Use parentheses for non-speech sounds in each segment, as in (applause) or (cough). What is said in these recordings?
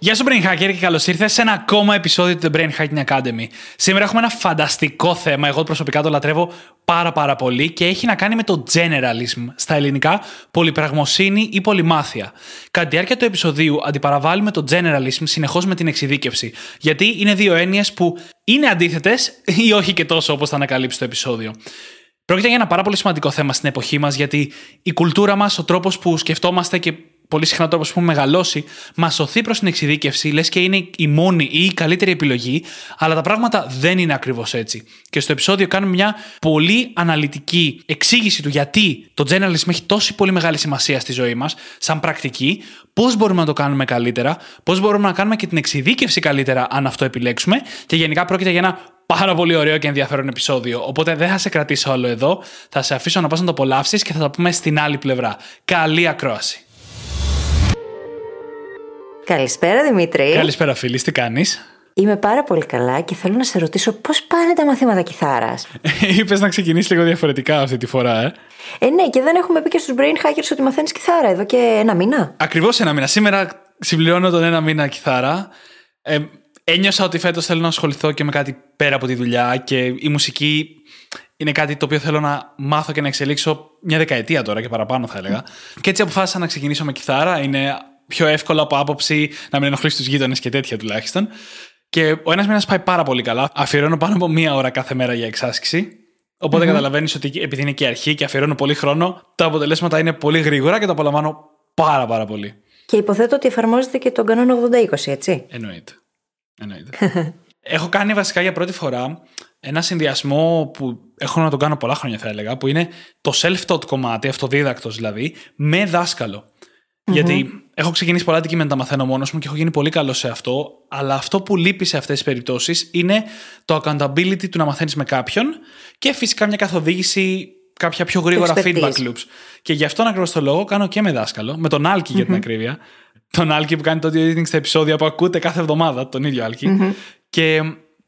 Γεια σου Brain Hacker και καλώς ήρθες σε ένα ακόμα επεισόδιο του The Brain Hacking Academy. Σήμερα έχουμε ένα φανταστικό θέμα, εγώ προσωπικά το λατρεύω πάρα πάρα πολύ και έχει να κάνει με το generalism, στα ελληνικά πολυπραγμοσύνη ή πολυμάθεια. Κατά τη διάρκεια του επεισοδίου αντιπαραβάλλουμε το generalism συνεχώς με την εξειδίκευση, γιατί είναι δύο έννοιες που είναι αντίθετες ή όχι και τόσο όπως θα ανακαλύψει το επεισόδιο. Πρόκειται για ένα πάρα πολύ σημαντικό θέμα στην εποχή μας, γιατί η κουλτούρα μας, ο τρόπος που σκεφτόμαστε και πολύ συχνά τρόπος που έχουμε μεγαλώσει, μας σωθεί προς την εξειδίκευση, λες και είναι η μόνη ή η καλύτερη επιλογή, αλλά τα πράγματα δεν είναι ακριβώς έτσι. Και στο επεισόδιο κάνουμε μια πολύ αναλυτική εξήγηση του γιατί το journalism έχει τόση πολύ μεγάλη σημασία στη ζωή μας, σαν πρακτική, πώς μπορούμε να το κάνουμε καλύτερα, πώς μπορούμε να κάνουμε και την εξειδίκευση καλύτερα αν αυτό επιλέξουμε, και γενικά πρόκειται για ένα πάρα πολύ ωραίο και ενδιαφέρον επεισόδιο. Οπότε δεν θα σε κρατήσω όλο εδώ. Θα σε αφήσω να πας να το απολαύσεις και θα τα πούμε στην άλλη πλευρά. Καλή ακρόαση. Καλησπέρα Δημήτρη. Καλησπέρα, φίλη, τι κάνεις; Είμαι πάρα πολύ καλά και θέλω να σε ρωτήσω πώς πάνε τα μαθήματα κιθάρας. Είπες να ξεκινήσεις λίγο διαφορετικά αυτή τη φορά, ε. Ε, ναι, και δεν έχουμε πει και στους brain hackers ότι μαθαίνεις κιθάρα εδώ και ένα μήνα. Ακριβώς ένα μήνα. Σήμερα συμπληρώνω τον ένα μήνα κιθάρα. Ε, ένιωσα ότι φέτος θέλω να ασχοληθώ και με κάτι πέρα από τη δουλειά και η μουσική είναι κάτι το οποίο θέλω να μάθω και να εξελίξω μια δεκαετία τώρα και παραπάνω θα έλεγα. Και έτσι αποφάσισα να ξεκινήσω με κιθάρα. Είναι πιο εύκολο από άποψη να μην ενοχλήσει τους γείτονες και τέτοια τουλάχιστον. Και ο ένας μήνας πάει πάρα πολύ καλά. Αφιερώνω πάνω από μία ώρα κάθε μέρα για εξάσκηση. Οπότε mm-hmm. καταλαβαίνεις ότι επειδή είναι και η αρχή και αφιερώνω πολύ χρόνο, τα αποτελέσματα είναι πολύ γρήγορα και τα απολαμβάνω πάρα πάρα πολύ. Και υποθέτω ότι εφαρμόζεται και τον κανόνα 80-20, έτσι. Εννοείται. Εννοείται. (laughs) έχω κάνει βασικά για πρώτη φορά ένα συνδυασμό που έχω να τον κάνω πολλά χρόνια, θα έλεγα, που είναι το self-taught κομμάτι, αυτοδίδακτος δηλαδή, με δάσκαλο. Γιατί έχω ξεκινήσει πολλά αντικείμενα τα μαθαίνω μόνος μου και έχω γίνει πολύ καλό σε αυτό. Αλλά αυτό που λείπει σε αυτές τις περιπτώσεις είναι το accountability του να μαθαίνεις με κάποιον και φυσικά μια καθοδήγηση, κάποια πιο γρήγορα feedback loops. Και γι' αυτόν ακριβώς το λόγο κάνω και με δάσκαλο, με τον Άλκη για την ακρίβεια. Τον Άλκη που κάνει το audio editing στα επεισόδια που ακούτε κάθε εβδομάδα, τον ίδιο Και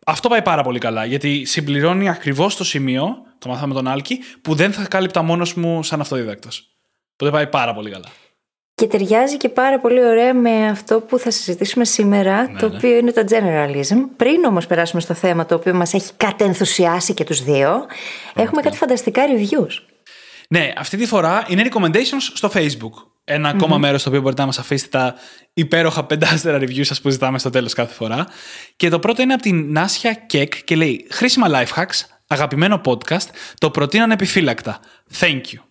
αυτό πάει πάρα πολύ καλά, γιατί συμπληρώνει ακριβώς το σημείο, το μάθαμε με τον Άλκη, που δεν θα κάλυπτα μόνος μου σαν αυτοδίδακτος. Οπότε πάει πάρα πολύ καλά. Και ταιριάζει και πάρα πολύ ωραία με αυτό που θα συζητήσουμε σήμερα, Ναι, το ναι. οποίο είναι το generalism. Πριν όμως περάσουμε στο θέμα το οποίο μας έχει κατενθουσιάσει και τους δύο, έχουμε κάτι φανταστικά reviews. Ναι, αυτή τη φορά είναι recommendations στο Facebook. Ένα ακόμα μέρος στο οποίο μπορείτε να μας αφήσετε τα υπέροχα πεντάστερα reviews σας που ζητάμε στο τέλος κάθε φορά. Και το πρώτο είναι από την Νάσια Κεκ και λέει: Χρήσιμα life hacks, αγαπημένο podcast, το προτείνω ανεπιφύλακτα. Thank you.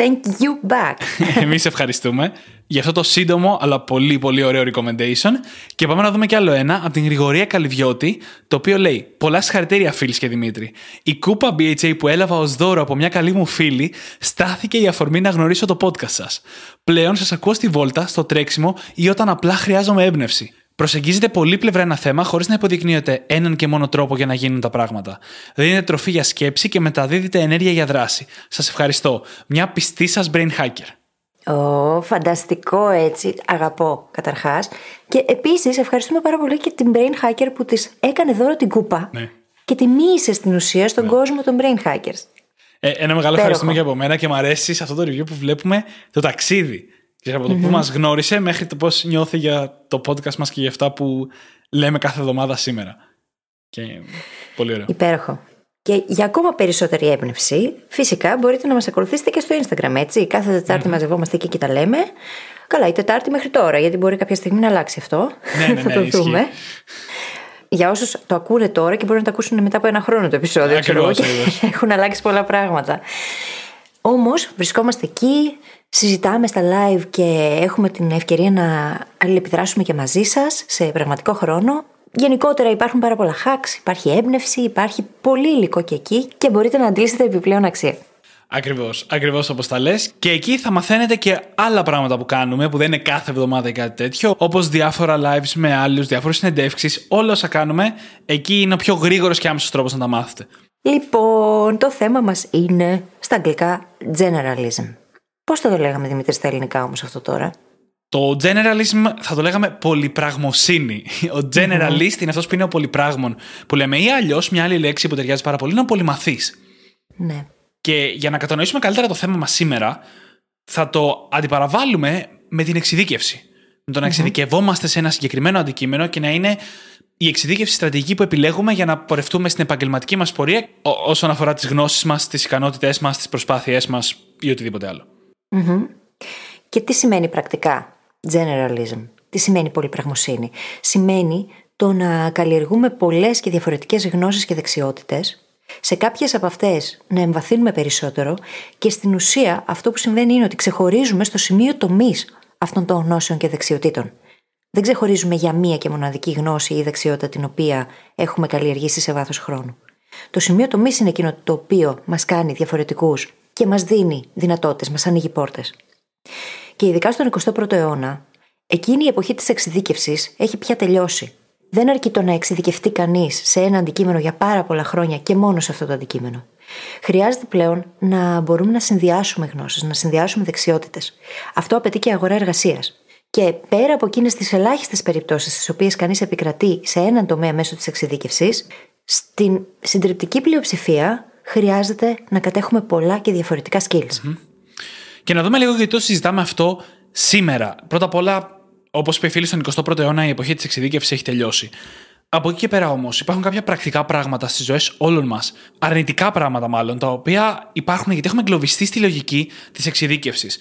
Thank you back. (laughs) Εμείς ευχαριστούμε για αυτό το σύντομο αλλά πολύ πολύ ωραίο recommendation. Και πάμε να δούμε κι άλλο ένα από την Γρηγορία Καλυβιώτη, το οποίο λέει: Πολλά συγχαρητήρια, φίλη και Δημήτρη. Η κούπα BHA που έλαβα ως δώρο από μια καλή μου φίλη στάθηκε η αφορμή να γνωρίσω το podcast σας. Πλέον σας ακούω στη βόλτα, στο τρέξιμο ή όταν απλά χρειάζομαι έμπνευση. Προσεγγίζετε πολύπλευρα ένα θέμα χωρίς να υποδεικνύετε έναν και μόνο τρόπο για να γίνουν τα πράγματα. Δίνετε τροφή για σκέψη και μεταδίδετε ενέργεια για δράση. Σας ευχαριστώ. Μια πιστή σας brain hacker. Ω, φανταστικό έτσι. Αγαπώ καταρχάς. Και επίσης ευχαριστούμε πάρα πολύ και την Brain Hacker που της έκανε δώρο την κούπα Ναι. και τη μίλησε στην ουσία στον κόσμο των Brain Hackers. Ε, ένα μεγάλο Υπέροχο. ευχαριστούμε και από μένα και μου αρέσει σε αυτό το review που βλέπουμε το ταξίδι. Και από το που μας γνώρισε μέχρι το πώς νιώθει για το podcast μας και για αυτά που λέμε κάθε εβδομάδα σήμερα. Και πολύ ωραίο. Υπέροχο. Και για ακόμα περισσότερη έμπνευση, φυσικά μπορείτε να μας ακολουθήσετε και στο Instagram, έτσι. Κάθε Τετάρτη μαζευόμαστε εκεί και τα λέμε. Καλά, η Τετάρτη μέχρι τώρα, γιατί μπορεί κάποια στιγμή να αλλάξει αυτό. Ναι, ναι, (laughs) Θα ναι, το ισχύει. δούμε. Για όσους το ακούνε τώρα και μπορεί να το ακούσουν μετά από ένα χρόνο το επεισόδιο. ξέρω εγώ, Ακριβώς, και ακριβώς. (laughs) Έχουν αλλάξει πολλά πράγματα. Όμως βρισκόμαστε εκεί, συζητάμε στα live και έχουμε την ευκαιρία να αλληλεπιδράσουμε και μαζί σας σε πραγματικό χρόνο. Γενικότερα υπάρχουν πάρα πολλά hacks, υπάρχει έμπνευση, υπάρχει πολύ υλικό και εκεί και μπορείτε να αντλήσετε επιπλέον αξία. Ακριβώς, ακριβώς όπως τα λες. Και εκεί θα μαθαίνετε και άλλα πράγματα που κάνουμε, που δεν είναι κάθε εβδομάδα ή κάτι τέτοιο, όπως διάφορα lives με άλλους, διάφορες συνεντεύξεις, όλα όσα κάνουμε. Εκεί είναι ο πιο γρήγορος και άμεσος τρόπος να τα μάθετε. Λοιπόν, το θέμα μας είναι Στα αγγλικά, generalism. Πώς θα το λέγαμε Δημήτρη στα ελληνικά όμως αυτό τώρα; Το generalism θα το λέγαμε πολυπραγμοσύνη. Ο generalist είναι αυτός που είναι ο πολυπράγμων που λέμε. Ή αλλιώς μια άλλη λέξη που ταιριάζει πάρα πολύ είναι ο πολυμαθής. Ναι. Και για να κατανοήσουμε καλύτερα το θέμα μας σήμερα, θα το αντιπαραβάλλουμε με την εξειδίκευση. Με το να εξειδικευόμαστε σε ένα συγκεκριμένο αντικείμενο και να είναι η εξειδίκευση στρατηγική που επιλέγουμε για να πορευτούμε στην επαγγελματική μας πορεία όσον αφορά τις γνώσεις μας, τις ικανότητές μας, τις προσπάθειές μας ή οτιδήποτε άλλο. Και τι σημαίνει πρακτικά generalism, τι σημαίνει πολυπραγμοσύνη; Σημαίνει το να καλλιεργούμε πολλές και διαφορετικές γνώσεις και δεξιότητες, σε κάποιες από αυτές να εμβαθύνουμε περισσότερο και στην ουσία αυτό που συμβαίνει είναι ότι ξεχωρίζουμε στο σημείο τομής αυτών των γνώσεων και δεξιοτήτων. Δεν ξεχωρίζουμε για μία και μοναδική γνώση ή δεξιότητα την οποία έχουμε καλλιεργήσει σε βάθος χρόνου. Το σημείο τομής είναι εκείνο το οποίο μας κάνει διαφορετικούς και μας δίνει δυνατότητες, μας ανοίγει πόρτες. Και ειδικά στον 21ο αιώνα, εκείνη η εποχή της εξειδίκευσης έχει πια τελειώσει. Δεν αρκεί το να εξειδικευτεί κανείς σε ένα αντικείμενο για πάρα πολλά χρόνια και μόνο σε αυτό το αντικείμενο. Χρειάζεται πλέον να μπορούμε να συνδυάσουμε γνώσεις, να συνδυάσουμε δεξιότητες. Αυτό απαιτεί και αγορά εργασίας. Και πέρα από εκείνες τις ελάχιστες περιπτώσεις στις οποίες κανείς επικρατεί σε έναν τομέα μέσω της εξειδίκευσης, στην συντριπτική πλειοψηφία χρειάζεται να κατέχουμε πολλά και διαφορετικά skills. Και να δούμε λίγο γιατί το συζητάμε αυτό σήμερα. Πρώτα απ' όλα, όπως είπε η φίλη, στον 21ο αιώνα η εποχή της εξειδίκευσης έχει τελειώσει. Από εκεί και πέρα όμως υπάρχουν κάποια πρακτικά πράγματα στις ζωές όλων μας, αρνητικά πράγματα μάλλον, τα οποία υπάρχουν γιατί έχουμε εγκλωβιστεί στη λογική της εξειδίκευσης.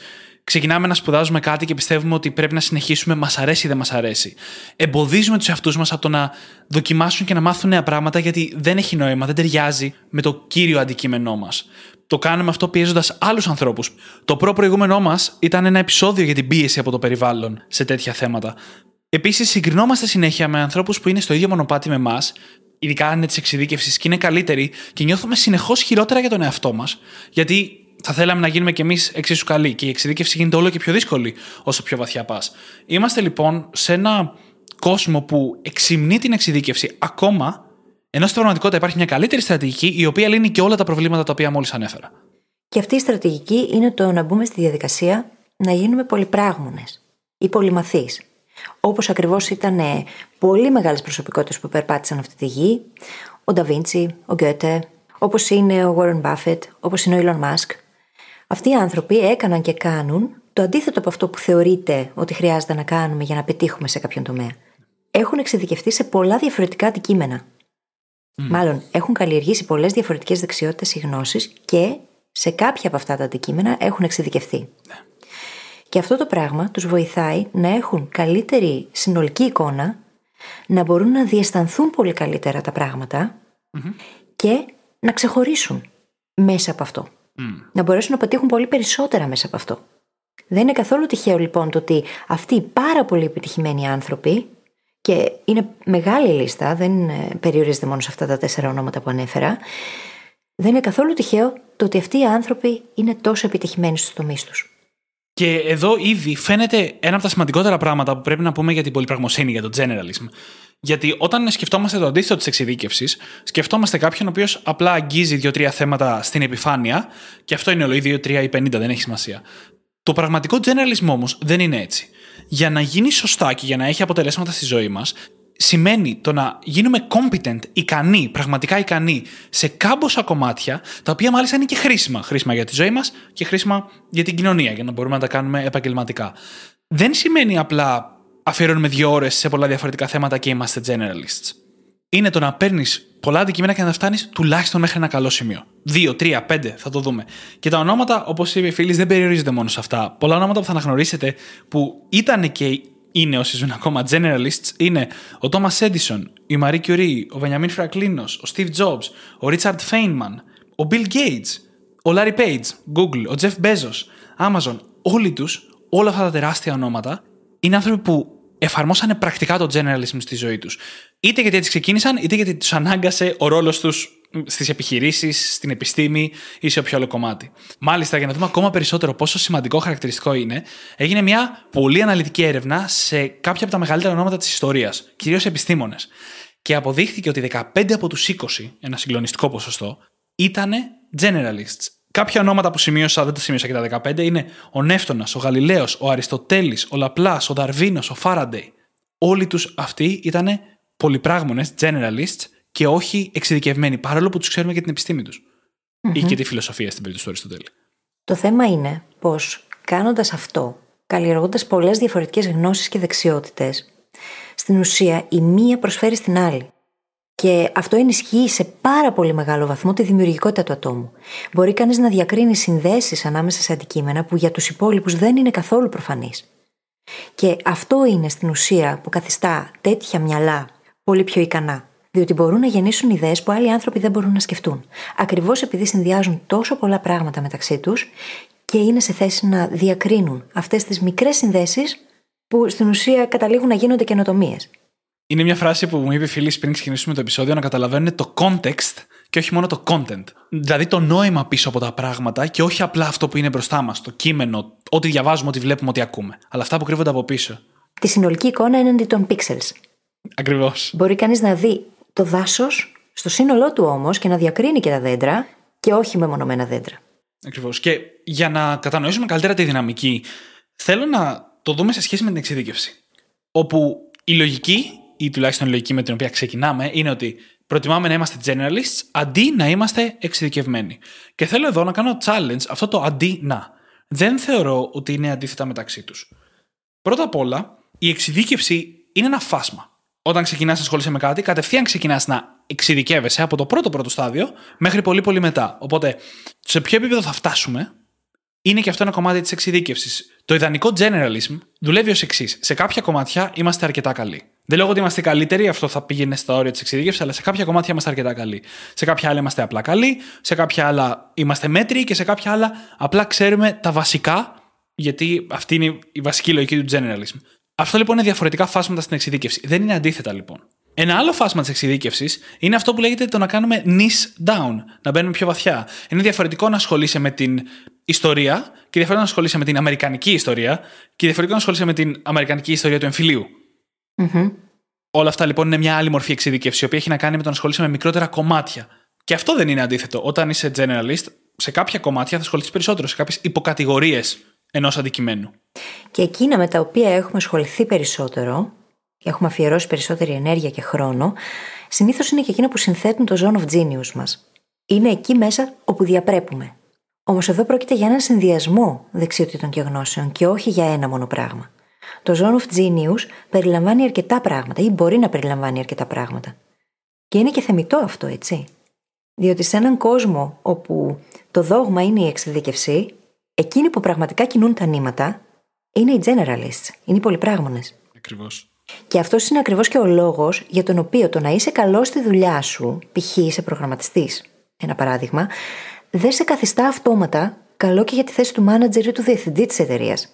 Ξεκινάμε να σπουδάζουμε κάτι και πιστεύουμε ότι πρέπει να συνεχίσουμε, μας αρέσει ή δεν μας αρέσει. Εμποδίζουμε τους εαυτούς μας από το να δοκιμάσουν και να μάθουν νέα πράγματα γιατί δεν έχει νόημα, δεν ταιριάζει με το κύριο αντικείμενό μας. Το κάνουμε αυτό πιέζοντας άλλους ανθρώπους. Το προ-προηγούμενό μας ήταν ένα επεισόδιο για την πίεση από το περιβάλλον σε τέτοια θέματα. Επίσης, συγκρινόμαστε συνέχεια με ανθρώπους που είναι στο ίδιο μονοπάτι με εμά, ειδικά αν είναι της εξειδίκευσης και είναι καλύτεροι, και νιώθουμε συνεχώς χειρότερα για τον εαυτό μας, γιατί θα θέλαμε να γίνουμε κι εμείς εξίσου καλοί και η εξειδίκευση γίνεται όλο και πιο δύσκολη όσο πιο βαθιά πας. Είμαστε λοιπόν σε ένα κόσμο που εξυμνεί την εξειδίκευση ακόμα, ενώ στην πραγματικότητα υπάρχει μια καλύτερη στρατηγική η οποία λύνει και όλα τα προβλήματα τα οποία μόλις ανέφερα. Και αυτή η στρατηγική είναι το να μπούμε στη διαδικασία να γίνουμε πολυπράγμονες ή πολυμαθείς. Όπως ακριβώς ήταν πολύ μεγάλες προσωπικότητες που περπάτησαν αυτή τη γη, ο Νταβίντσι, ο Γκέτε, όπως είναι ο Warren Buffett, όπως είναι ο Elon Musk, αυτοί οι άνθρωποι έκαναν και κάνουν το αντίθετο από αυτό που θεωρείται ότι χρειάζεται να κάνουμε για να πετύχουμε σε κάποιον τομέα. Έχουν εξειδικευτεί σε πολλά διαφορετικά αντικείμενα. Μάλλον έχουν καλλιεργήσει πολλές διαφορετικές δεξιότητες ή γνώσεις και σε κάποια από αυτά τα αντικείμενα έχουν εξειδικευτεί. Ναι. Και αυτό το πράγμα τους βοηθάει να έχουν καλύτερη συνολική εικόνα, να μπορούν να διαισθανθούν πολύ καλύτερα τα πραγματα και να ξεχωρίσουν μέσα από αυτό. Να μπορέσουν να πετύχουν πολύ περισσότερα μέσα από αυτό. Δεν είναι καθόλου τυχαίο λοιπόν το ότι αυτοί οι πάρα πολύ επιτυχημένοι άνθρωποι, και είναι μεγάλη λίστα, δεν ε, περιορίζεται μόνο σε αυτά τα τέσσερα ονόματα που ανέφερα, δεν είναι καθόλου τυχαίο το ότι αυτοί οι άνθρωποι είναι τόσο επιτυχημένοι στους τομείς τους. Και εδώ ήδη φαίνεται ένα από τα σημαντικότερα πράγματα που πρέπει να πούμε για την πολυπραγμοσύνη, για το generalism. Γιατί όταν σκεφτόμαστε το αντίθετο της εξειδίκευσης, σκεφτόμαστε κάποιον ο οποίος απλά αγγίζει δύο-τρία θέματα στην επιφάνεια, και αυτό είναι όλο, ή δύο-τρία ή πενήντα, δεν έχει σημασία. Το πραγματικό generalism όμως δεν είναι έτσι. Για να γίνει σωστά και για να έχει αποτελέσματα στη ζωή μας, σημαίνει το να γίνουμε competent, ικανοί, πραγματικά ικανοί σε κάμποσα κομμάτια, τα οποία μάλιστα είναι και χρήσιμα. Χρήσιμα για τη ζωή μας και χρήσιμα για την κοινωνία, για να μπορούμε να τα κάνουμε επαγγελματικά. Δεν σημαίνει απλά αφιερώνουμε δύο ώρες σε πολλά διαφορετικά θέματα και είμαστε generalists. Είναι το να παίρνεις πολλά αντικείμενα και να τα φτάνεις τουλάχιστον μέχρι ένα καλό σημείο. Δύο, τρία, πέντε, θα το δούμε. Και τα ονόματα, όπως είπε η φίλης, δεν περιορίζονται μόνο σε αυτά. Πολλά ονόματα που θα αναγνωρίσετε που ήταν και είναι όσοι ζουν ακόμα generalists είναι ο Thomas Edison, η Marie Curie, ο Benjamin Franklin, ο Steve Jobs, ο Richard Feynman, ο Bill Gates, ο Larry Page, Google, ο Jeff Bezos, Amazon. Όλοι τους, όλα αυτά τα τεράστια ονόματα, είναι άνθρωποι που εφαρμόσανε πρακτικά το generalism στη ζωή τους. Είτε γιατί έτσι ξεκίνησαν, είτε γιατί τους ανάγκασε ο ρόλος τους στις επιχειρήσεις, στην επιστήμη ή σε όποιο άλλο κομμάτι. Μάλιστα, για να δούμε ακόμα περισσότερο πόσο σημαντικό χαρακτηριστικό είναι, έγινε μια πολύ αναλυτική έρευνα σε κάποια από τα μεγαλύτερα ονόματα της ιστορίας, κυρίως επιστήμονες. Και αποδείχθηκε ότι 15 από τους 20, ένα συγκλονιστικό ποσοστό, ήταν generalists. Κάποια ονόματα που σημείωσα, δεν τα σημείωσα και τα 15, είναι ο Νεύτωνας, ο Γαλιλαίος, ο Αριστοτέλης, ο Λαπλάς, ο Δαρβίνος, ο Φάραντεϊ. Όλοι τους αυτοί ήταν πολυπράγμονες, generalists και όχι εξειδικευμένοι, παρόλο που τους ξέρουμε και την επιστήμη τους. Mm-hmm. Ή και τη φιλοσοφία στην περίπτωση του Αριστοτέλη. Το θέμα είναι πως κάνοντας αυτό, καλλιεργώντας πολλές διαφορετικές γνώσεις και δεξιότητες, στην ουσία η μία προσφέρει στην άλλη. Και αυτό ενισχύει σε πάρα πολύ μεγάλο βαθμό τη δημιουργικότητα του ατόμου. Μπορεί κανείς να διακρίνει συνδέσεις ανάμεσα σε αντικείμενα που για τους υπόλοιπους δεν είναι καθόλου προφανείς. Και αυτό είναι στην ουσία που καθιστά τέτοια μυαλά πολύ πιο ικανά. Διότι μπορούν να γεννήσουν ιδέες που άλλοι άνθρωποι δεν μπορούν να σκεφτούν. Ακριβώς επειδή συνδυάζουν τόσο πολλά πράγματα μεταξύ τους και είναι σε θέση να διακρίνουν αυτές τις μικρές συνδέσεις που στην ουσία καταλήγουν να γίνονται καινοτομίες. Είναι μια φράση που μου είπε η φίλη πριν ξεκινήσουμε το επεισόδιο να καταλαβαίνουν το context και όχι μόνο το content. Δηλαδή το νόημα πίσω από τα πράγματα και όχι απλά αυτό που είναι μπροστά μας, το κείμενο, ό,τι διαβάζουμε, ό,τι βλέπουμε, ό,τι ακούμε. Αλλά αυτά που κρύβονται από πίσω. Τη συνολική εικόνα έναντι των pixels. Ακριβώς. Μπορεί κανείς να δει το δάσος στο σύνολό του όμως και να διακρίνει και τα δέντρα και όχι με μονομένα δέντρα. Ακριβώς. Και για να κατανοήσουμε καλύτερα τη δυναμική, θέλω να το δούμε σε σχέση με την εξειδίκευση. Όπου η λογική, ή τουλάχιστον η λογική με την οποία ξεκινάμε, είναι ότι προτιμάμε να είμαστε generalists αντί να είμαστε εξειδικευμένοι. Και θέλω εδώ να κάνω challenge αυτό το αντί να. Δεν θεωρώ ότι είναι αντίθετα μεταξύ τους. Πρώτα απ' όλα, η εξειδίκευση είναι ένα φάσμα. Όταν ξεκινάς να ασχολείσαι με κάτι, κατευθείαν ξεκινάς να εξειδικεύεσαι από το πρώτο πρώτο στάδιο μέχρι πολύ πολύ μετά. Οπότε, σε ποιο επίπεδο θα φτάσουμε, είναι και αυτό ένα κομμάτι της εξειδίκευσης. Το ιδανικό generalism δουλεύει ως εξής. Σε κάποια κομμάτια είμαστε αρκετά καλοί. Δεν λέω ότι είμαστε καλύτεροι, αυτό θα πήγαινε στα όρια της εξειδίκευσης, αλλά σε κάποια κομμάτια είμαστε αρκετά καλοί. Σε κάποια άλλα είμαστε απλά καλοί, σε κάποια άλλα είμαστε μέτριοι και σε κάποια άλλα απλά ξέρουμε τα βασικά, γιατί αυτή είναι η βασική λογική του generalism. Αυτό λοιπόν είναι διαφορετικά φάσματα στην εξειδίκευση. Δεν είναι αντίθετα λοιπόν. Ένα άλλο φάσμα της εξειδίκευσης είναι αυτό που λέγεται το να κάνουμε niche down, να μπαίνουμε πιο βαθιά. Είναι διαφορετικό να ασχολείσαι με την ιστορία και διαφορετικό να ασχολείσαι με την αμερικανική ιστορία και διαφορετικό να ασχολείσαι με την αμερικανική ιστορία του εμφυλίου. Mm-hmm. Όλα αυτά λοιπόν είναι μια άλλη μορφή εξειδικεύση, η οποία έχει να κάνει με το να ασχολείσαι με μικρότερα κομμάτια. Και αυτό δεν είναι αντίθετο. Όταν είσαι generalist, σε κάποια κομμάτια θα ασχοληθείς περισσότερο, σε κάποιες υποκατηγορίες ενός αντικειμένου. Και εκείνα με τα οποία έχουμε ασχοληθεί περισσότερο και έχουμε αφιερώσει περισσότερη ενέργεια και χρόνο, συνήθως είναι και εκείνα που συνθέτουν το zone of genius μας. Είναι εκεί μέσα όπου διαπρέπουμε. Όμως εδώ πρόκειται για έναν συνδυασμό δεξιοτήτων και γνώσεων και όχι για ένα μόνο πράγμα. Το Zone of Genius περιλαμβάνει αρκετά πράγματα ή μπορεί να περιλαμβάνει αρκετά πράγματα. Και είναι και θεμητό αυτό, έτσι. Διότι σε έναν κόσμο όπου το δόγμα είναι η εξειδικευσή, εκείνοι που πραγματικά κινούν τα νήματα είναι οι generalists, είναι οι πολυπράγμονες. Ακριβώς. Και αυτός είναι ακριβώς και ο λόγος για τον οποίο το να είσαι καλός στη δουλειά σου, π.χ. είσαι προγραμματιστής, ένα παράδειγμα, δεν σε καθιστά αυτόματα καλό και για τη θέση του manager ή του διευθυντή της εταιρείας.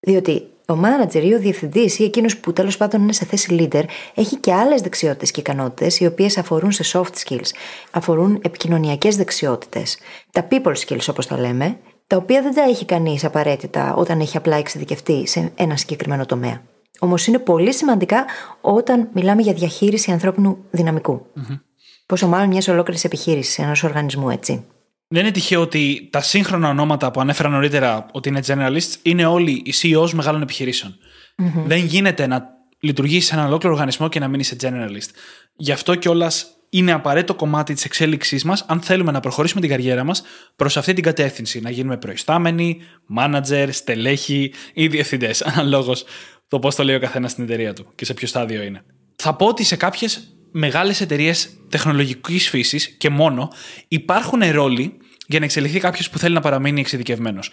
Διότι ο manager ή ο διευθυντής ή εκείνος που τέλος πάντων είναι σε θέση leader έχει και άλλες δεξιότητες και ικανότητες οι οποίες αφορούν σε soft skills, αφορούν επικοινωνιακές δεξιότητες, τα people skills όπως τα λέμε, τα οποία δεν τα έχει κανείς απαραίτητα όταν έχει απλά εξειδικευτεί σε ένα συγκεκριμένο τομέα. Όμως είναι πολύ σημαντικά όταν μιλάμε για διαχείριση ανθρώπινου δυναμικού. Mm-hmm. Πόσο μάλλον μιας ολόκληρης επιχείρησης, ενός οργανισμού, έτσι. Δεν είναι τυχαίο ότι τα σύγχρονα ονόματα που ανέφερα νωρίτερα ότι είναι generalists είναι όλοι οι CEOs μεγάλων Δεν γίνεται να λειτουργήσει σε έναν ολόκληρο οργανισμό και να μείνει σε generalist. Γι' αυτό κιόλας είναι απαραίτητο κομμάτι της εξέλιξής μας αν θέλουμε να προχωρήσουμε την καριέρα μας προς αυτή την κατεύθυνση. Να γίνουμε προϊστάμενοι, manager, στελέχοι ή διευθυντές, (laughs) αναλόγως το πώς το λέει ο καθένας στην εταιρεία του και σε ποιο στάδιο είναι. Θα πω ότι σε κάποιες μεγάλες εταιρείες τεχνολογικής φύσης και μόνο υπάρχουν ρόλοι για να εξελιχθεί κάποιος που θέλει να παραμείνει εξειδικευμένος.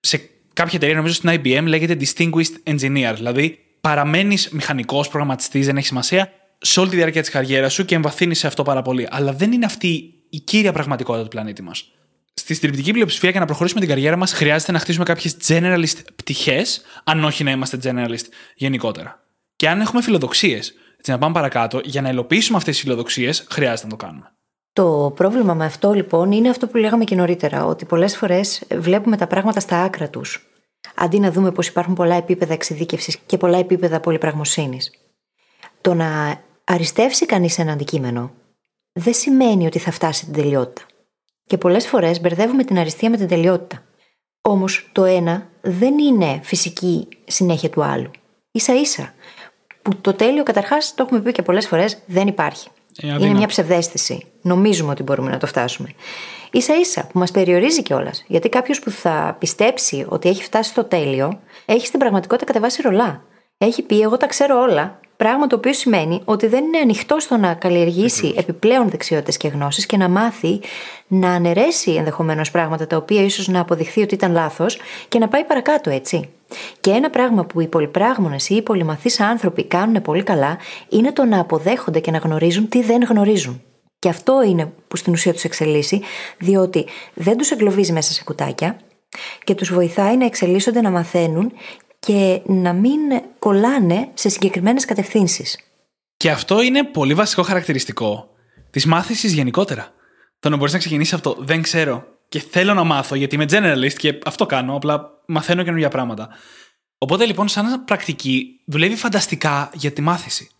Σε κάποια εταιρεία, νομίζω στην IBM, λέγεται Distinguished Engineer, δηλαδή παραμένεις μηχανικός, προγραμματιστής, δεν έχει σημασία, σε όλη τη διάρκεια της καριέρας σου και εμβαθύνεις σε αυτό πάρα πολύ. Αλλά δεν είναι αυτή η κύρια πραγματικότητα του πλανήτη μας. Στη στριπτική πλειοψηφία, για να προχωρήσουμε την καριέρα μας, χρειάζεται να χτίσουμε κάποιες generalist πτυχές, αν όχι να είμαστε generalist γενικότερα. Και αν έχουμε φιλοδοξίες έτσι, να πάμε παρακάτω, για να υλοποιήσουμε αυτές τις φιλοδοξίες, χρειάζεται να το κάνουμε. Το πρόβλημα με αυτό λοιπόν είναι αυτό που λέγαμε και νωρίτερα, ότι πολλές φορές βλέπουμε τα πράγματα στα άκρα τους. Αντί να δούμε πως υπάρχουν πολλά επίπεδα εξειδίκευσης και πολλά επίπεδα πολυπραγμοσύνης. Το να αριστεύσει κανείς ένα αντικείμενο δεν σημαίνει ότι θα φτάσει στην τελειότητα. Και πολλές φορές μπερδεύουμε την αριστεία με την τελειότητα. Όμως το ένα δεν είναι φυσική συνέχεια του άλλου. σα ίσα. Που το τέλειο καταρχάς, το έχουμε πει και πολλές φορές, δεν υπάρχει. Ε, είναι μια ψευδέστηση. Νομίζουμε ότι μπορούμε να το φτάσουμε. σα ίσα που μας περιορίζει κιόλας. Γιατί κάποιος που θα πιστέψει ότι έχει φτάσει στο τέλειο, έχει στην πραγματικότητα κατεβάσει ρολά. Έχει πει: Εγώ τα ξέρω όλα. Πράγμα το οποίο σημαίνει ότι δεν είναι ανοιχτό στο να καλλιεργήσει επιπλέον δεξιότητες και γνώσεις και να μάθει να αναιρέσει ενδεχομένως πράγματα τα οποία ίσως να αποδειχθεί ότι ήταν λάθος και να πάει παρακάτω, έτσι. Και ένα πράγμα που οι πολυπράγμονες ή οι πολυμαθείς άνθρωποι κάνουν πολύ καλά είναι το να αποδέχονται και να γνωρίζουν τι δεν γνωρίζουν. Και αυτό είναι που στην ουσία τους εξελίσσει, διότι δεν τους εγκλωβίζει μέσα σε κουτάκια και τους βοηθάει να εξελίσσονται, να μαθαίνουν και να μην κολλάνε σε συγκεκριμένες κατευθύνσεις. Και αυτό είναι πολύ βασικό χαρακτηριστικό της μάθησης γενικότερα. Το να μπορείς να ξεκινήσεις αυτό, δεν ξέρω και θέλω να μάθω γιατί είμαι generalist και αυτό κάνω, απλά μαθαίνω καινούργια πράγματα. Οπότε λοιπόν, σαν πρακτική, δουλεύει φανταστικά για τη μάθηση.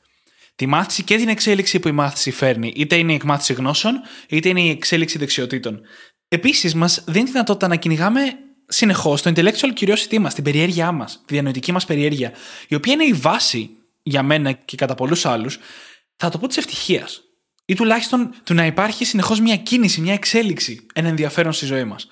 Τη μάθηση και την εξέλιξη που η μάθηση φέρνει, είτε είναι η εκμάθηση γνώσεων, είτε είναι η εξέλιξη δεξιοτήτων. Επίσης, μας δίνει τη δυνατότητα να κυνηγάμε συνεχώς το intellectual curiosity μας, την περιέργειά μας, τη διανοητική μας περιέργεια, η οποία είναι η βάση για μένα και κατά πολλούς άλλους, θα το πω της ευτυχίας. Ή τουλάχιστον του να υπάρχει συνεχώς μια κίνηση, μια εξέλιξη, ένα ενδιαφέρον στη ζωή μας.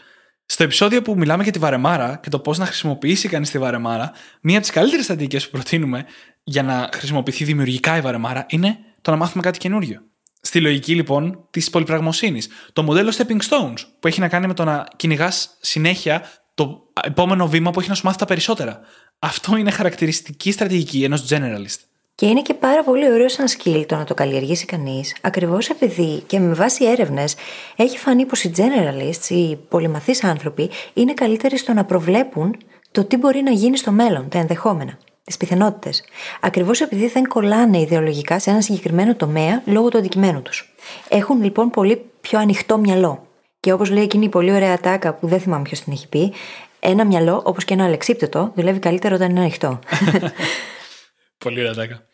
Στο επεισόδιο που μιλάμε για τη βαρεμάρα και το πώς να χρησιμοποιήσει κανείς τη βαρεμάρα, μία από τις καλύτερες στρατηγικές που προτείνουμε για να χρησιμοποιηθεί δημιουργικά η βαρεμάρα είναι το να μάθουμε κάτι καινούριο. Στη λογική λοιπόν της πολυπραγμοσύνης. Το μοντέλο Stepping Stones που έχει να κάνει με το να κυνηγάς συνέχεια το επόμενο βήμα που έχει να σου μάθει τα περισσότερα. Αυτό είναι χαρακτηριστική στρατηγική ενός generalist. Και είναι και πάρα πολύ ωραίο σαν skill το να το καλλιεργήσει κανείς, ακριβώς επειδή και με βάση έρευνες έχει φανεί πως οι generalists, οι πολυμαθείς άνθρωποι, είναι καλύτεροι στο να προβλέπουν το τι μπορεί να γίνει στο μέλλον, τα ενδεχόμενα, τις πιθανότητες. Ακριβώς επειδή δεν κολλάνε ιδεολογικά σε ένα συγκεκριμένο τομέα λόγω του αντικειμένου τους. Έχουν λοιπόν πολύ πιο ανοιχτό μυαλό. Και όπως λέει εκείνη η πολύ ωραία τάκα που δεν θυμάμαι ποιος την έχει πει, ένα μυαλό, όπως και ένα αλεξίπτωτο, δουλεύει καλύτερα όταν είναι ανοιχτό. (laughs) πολύ ωραία τάκα.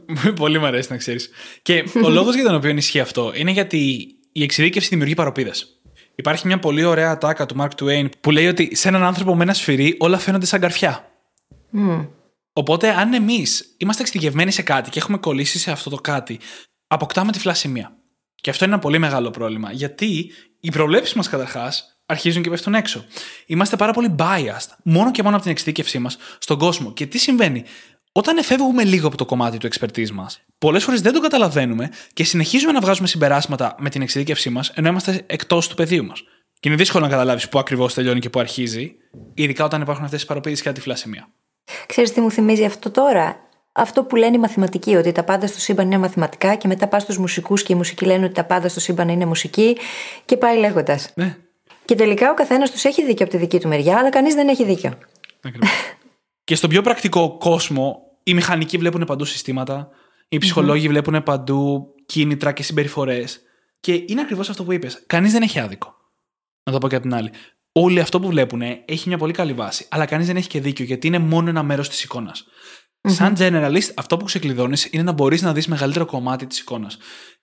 (laughs) πολύ μου αρέσει να ξέρεις. Και ο λόγος για τον οποίο ισχύει αυτό είναι γιατί η εξειδίκευση δημιουργεί παροπίδες. Υπάρχει μια πολύ ωραία τάκα του Mark Twain που λέει ότι σε έναν άνθρωπο με ένα σφυρί όλα φαίνονται σαν καρφιά. Mm. Οπότε, αν εμείς είμαστε εξειδικευμένοι σε κάτι και έχουμε κολλήσει σε αυτό το κάτι, αποκτάμε τυφλά Και αυτό είναι ένα πολύ μεγάλο πρόβλημα. Γιατί οι προβλέψεις μας καταρχάς αρχίζουν και πέφτουν έξω. Είμαστε πάρα πολύ biased, μόνο και μόνο από την εξειδίκευσή μας στον κόσμο. Και τι συμβαίνει, όταν εφεύγουμε λίγο από το κομμάτι του expertise μας, πολλές φορές δεν το καταλαβαίνουμε και συνεχίζουμε να βγάζουμε συμπεράσματα με την εξειδίκευσή μας, ενώ είμαστε εκτός του πεδίου μας. Και είναι δύσκολο να καταλάβεις πού ακριβώς τελειώνει και πού αρχίζει, ειδικά όταν υπάρχουν αυτές τις παροπίδες και άτυφλα σημεία. Ξέρεις τι μου θυμίζει αυτό τώρα; Αυτό που λένε οι μαθηματικοί, ότι τα πάντα στο σύμπαν είναι μαθηματικά και μετά πας στους μουσικούς και οι μουσικοί λένε ότι τα πάντα στο σύμπαν είναι μουσική και πάει λέγοντας. Ναι. Και τελικά ο καθένας τους έχει δίκιο από τη δική του μεριά, αλλά κανείς δεν έχει δίκιο. Και στον πιο πρακτικό κόσμο, οι μηχανικοί βλέπουν παντού συστήματα, οι ψυχολόγοι βλέπουν παντού κίνητρα και συμπεριφορές. Και είναι ακριβώς αυτό που είπες. Κανείς δεν έχει άδικο. Να το πω και από την άλλη. Όλοι αυτό που βλέπουν έχει μια πολύ καλή βάση, αλλά κανείς δεν έχει και δίκιο γιατί είναι μόνο ένα μέρος της εικόνας. Σαν generalist, αυτό που ξεκλειδώνεις είναι να μπορείς να δεις μεγαλύτερο κομμάτι της εικόνας.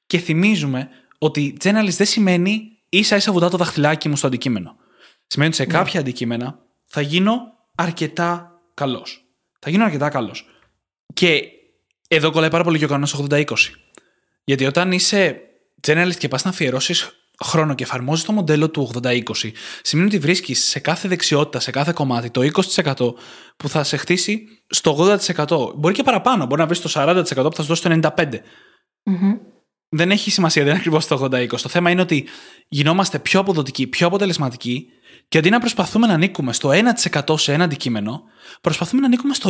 Και θυμίζουμε ότι generalist δεν σημαίνει ίσα ίσα βουτά το δαχτυλάκι μου στο αντικείμενο. Σημαίνει ότι σε ναι. κάποια αντικείμενα θα γίνω αρκετά καλός. Θα γίνω αρκετά καλός. Και εδώ κολλάει πάρα πολύ και ο κανόνας 80-20. Γιατί όταν είσαι generalist και πας να αφιερώσεις χρόνο και εφαρμόζεις το μοντέλο του 80-20, σημαίνει ότι βρίσκεις σε κάθε δεξιότητα, σε κάθε κομμάτι, το 20% που θα σε χτίσει στο 80%. Μπορεί και παραπάνω. Μπορεί να βρεις το 40% που θα σου δώσει το 95%. Δεν έχει σημασία, δεν είναι ακριβώς το 80-20. Το θέμα είναι ότι γινόμαστε πιο αποδοτικοί, πιο αποτελεσματικοί και αντί να προσπαθούμε να ανήκουμε στο 1% σε ένα αντικείμενο, προσπαθούμε να ανήκουμε στο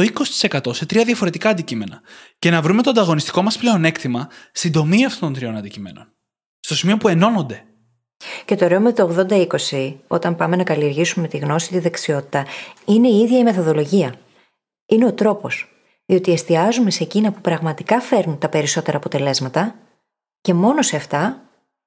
20% σε τρία διαφορετικά αντικείμενα και να βρούμε το ανταγωνιστικό μας πλεονέκτημα στην τομή αυτών των τριών αντικειμένων. Στο σημείο που ενώνονται. Και το ωραίο με το 80-20, όταν πάμε να καλλιεργήσουμε τη γνώση, τη δεξιότητα, είναι η ίδια η μεθοδολογία. Είναι ο τρόπος. Διότι εστιάζουμε σε εκείνα που πραγματικά φέρνουν τα περισσότερα αποτελέσματα και μόνο σε αυτά,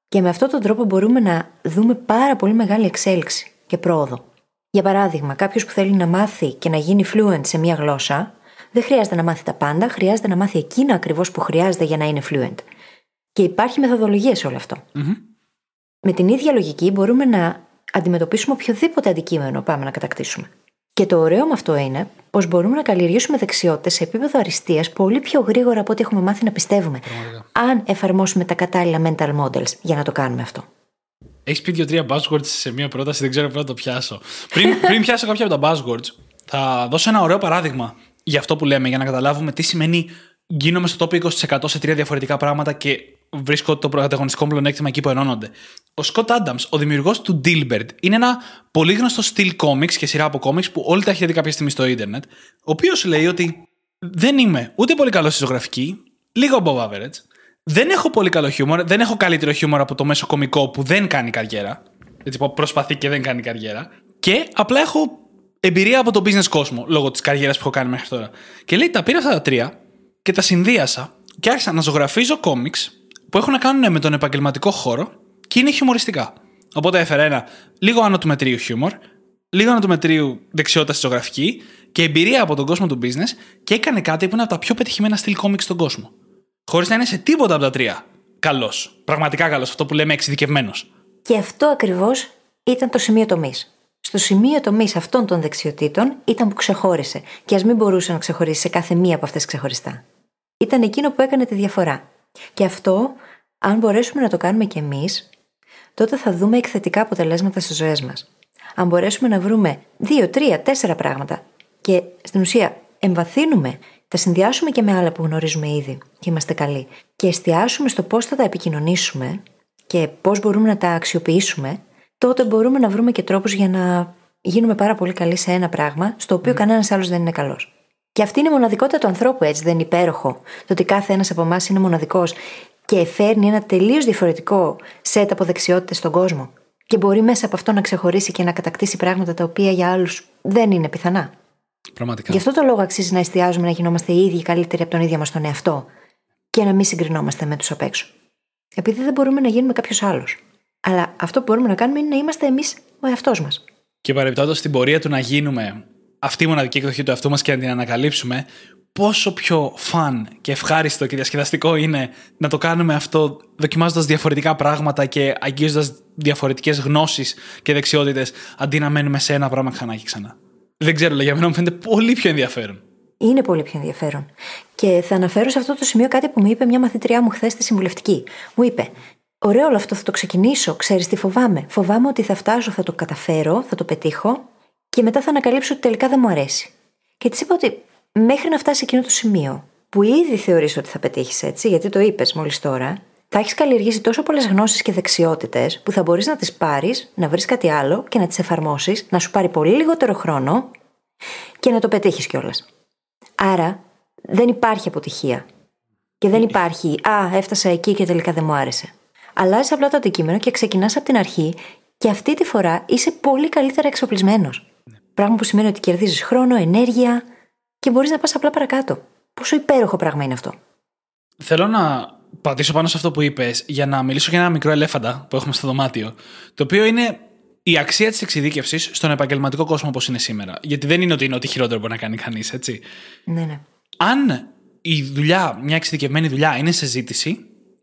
και με αυτόν τον τρόπο μπορούμε να δούμε πάρα πολύ μεγάλη εξέλιξη και πρόοδο. Για παράδειγμα, κάποιος που θέλει να μάθει και να γίνει fluent σε μία γλώσσα, δεν χρειάζεται να μάθει τα πάντα, χρειάζεται να μάθει εκείνα ακριβώς που χρειάζεται για να είναι fluent. Και υπάρχει μεθοδολογία σε όλο Με την ίδια λογική μπορούμε να αντιμετωπίσουμε οποιοδήποτε αντικείμενο πάμε να κατακτήσουμε. Και το ωραίο με αυτό είναι πως μπορούμε να καλλιεργήσουμε δεξιότητες σε επίπεδο αριστείας πολύ πιο γρήγορα από ό,τι έχουμε μάθει να πιστεύουμε. Αν εφαρμόσουμε τα κατάλληλα mental models για να το κάνουμε αυτό. Έχεις πει δύο-τρία buzzwords σε μία πρόταση, δεν ξέρω πού να το πιάσω. Πριν, (laughs) πριν πιάσω κάποια από τα buzzwords, θα δώσω ένα ωραίο παράδειγμα για αυτό που λέμε, για να καταλάβουμε τι σημαίνει γίνομαι στο top 20% σε τρία διαφορετικά πράγματα και βρίσκω το πρωταγωνιστικό πλεονέκτημα εκεί που ενώνονται. Ο Scott Adams, ο δημιουργός του Dilbert, είναι ένα πολύ γνωστό στυλ comics και σειρά από comics που όλοι τα έχετε δει κάποια στιγμή στο Ιντερνετ, ο οποίος λέει ότι δεν είμαι ούτε πολύ καλός στη ζωγραφική, λίγο above average, δεν έχω πολύ καλό χιούμορ, δεν έχω καλύτερο χιούμορ από το μέσο κομικό που δεν κάνει καριέρα. Έτσι πω, προσπαθεί και δεν κάνει καριέρα. Και απλά έχω εμπειρία από το business κόσμο λόγω της καριέρας που έχω κάνει μέχρι τώρα. Και λέει, τα πήρα αυτά τα τρία και τα συνδύασα και άρχισα να ζωγραφίζω κόμιξ που έχουν να κάνουν με τον επαγγελματικό χώρο και είναι χιουμοριστικά. Οπότε έφερα ένα λίγο άνω του μετρίου χιούμορ, λίγο άνω του μετρίου δεξιότητας στη ζωγραφική και εμπειρία από τον κόσμο του business και έκανε κάτι που είναι από τα πιο πετυχημένα στυλ κόμιξ στον κόσμο. Χωρίς να είναι σε τίποτα από τα τρία. Καλός. Πραγματικά καλός. Αυτό που λέμε εξειδικευμένος. Και αυτό ακριβώς ήταν το σημείο τομής. Στο σημείο τομής αυτών των δεξιοτήτων ήταν που ξεχώρισε, και ας μην μπορούσε να ξεχωρίσει σε κάθε μία από αυτές ξεχωριστά. Ήταν εκείνο που έκανε τη διαφορά. Και αυτό, αν μπορέσουμε να το κάνουμε κι εμείς, τότε θα δούμε εκθετικά αποτελέσματα στις ζωές μας. Αν μπορέσουμε να βρούμε δύο, τρία, τέσσερα πράγματα και στην ουσία εμβαθύνουμε, τα συνδυάσουμε και με άλλα που γνωρίζουμε ήδη και είμαστε καλοί και εστιάσουμε στο πώς θα τα επικοινωνήσουμε και πώς μπορούμε να τα αξιοποιήσουμε, τότε μπορούμε να βρούμε και τρόπους για να γίνουμε πάρα πολύ καλοί σε ένα πράγμα στο οποίο mm. κανένας άλλος δεν είναι καλός. Και αυτή είναι η μοναδικότητα του ανθρώπου, έτσι δεν είναι υπέροχο. Το ότι κάθε ένας από εμάς είναι μοναδικός και φέρνει ένα τελείως διαφορετικό σετ από δεξιότητες στον κόσμο. Και μπορεί μέσα από αυτό να ξεχωρίσει και να κατακτήσει πράγματα τα οποία για άλλους δεν είναι πιθανά. Πραγματικά. Γι' αυτό το λόγο αξίζει να εστιάζουμε να γινόμαστε οι ίδιοι καλύτεροι από τον ίδιο μας τον εαυτό και να μην συγκρινόμαστε με τους απ' έξω. Επειδή δεν μπορούμε να γίνουμε κάποιος άλλος. Αλλά αυτό που μπορούμε να κάνουμε είναι να είμαστε εμείς ο εαυτός μας. Και παρεμπιπτόντως στην πορεία του να γίνουμε αυτή η μοναδική εκδοχή του εαυτού μας και να την ανακαλύψουμε, πόσο πιο φαν και ευχάριστο και διασκεδαστικό είναι να το κάνουμε αυτό δοκιμάζοντας διαφορετικά πράγματα και αγγίζοντας διαφορετικές γνώσεις και δεξιότητες αντί να μένουμε σε ένα πράγμα ξανά και ξανά. Δεν ξέρω, αλλά για μένα μου φαίνεται πολύ πιο ενδιαφέρον. Είναι πολύ πιο ενδιαφέρον. Και θα αναφέρω σε αυτό το σημείο κάτι που μου είπε μια μαθήτριά μου χθες στη συμβουλευτική. Μου είπε: Ωραίο όλο αυτό, θα το ξεκινήσω. Ξέρεις τι φοβάμαι; Φοβάμαι ότι θα φτάσω, θα το καταφέρω, θα το πετύχω και μετά θα ανακαλύψω ότι τελικά δεν μου αρέσει. Και της είπα ότι μέχρι να φτάσει εκείνο το σημείο που ήδη θεωρείς ότι θα πετύχεις έτσι, γιατί το είπες μόλις τώρα, θα έχεις καλλιεργήσει τόσο πολλές γνώσεις και δεξιότητες που θα μπορείς να τις πάρεις, να βρεις κάτι άλλο και να τις εφαρμόσεις, να σου πάρει πολύ λιγότερο χρόνο και να το πετύχεις κιόλας. Άρα δεν υπάρχει αποτυχία. Και δεν υπάρχει, Α, έφτασα εκεί και τελικά δεν μου άρεσε. Αλλάζεις απλά το αντικείμενο και ξεκινάς από την αρχή και αυτή τη φορά είσαι πολύ καλύτερα εξοπλισμένος. Ναι. Πράγμα που σημαίνει ότι κερδίζεις χρόνο, ενέργεια και μπορείς να πας απλά παρακάτω. Πόσο υπέροχο πράγμα είναι αυτό. Θέλω να πατήσω πάνω σε αυτό που είπες για να μιλήσω για ένα μικρό ελέφαντα που έχουμε στο δωμάτιο. Το οποίο είναι η αξία της εξειδίκευσης στον επαγγελματικό κόσμο όπως είναι σήμερα. Γιατί δεν είναι ότι είναι ό,τι χειρότερο μπορεί να κάνει κανείς, έτσι. Ναι, ναι. Αν η δουλειά, μια εξειδικευμένη δουλειά είναι σε ζήτηση,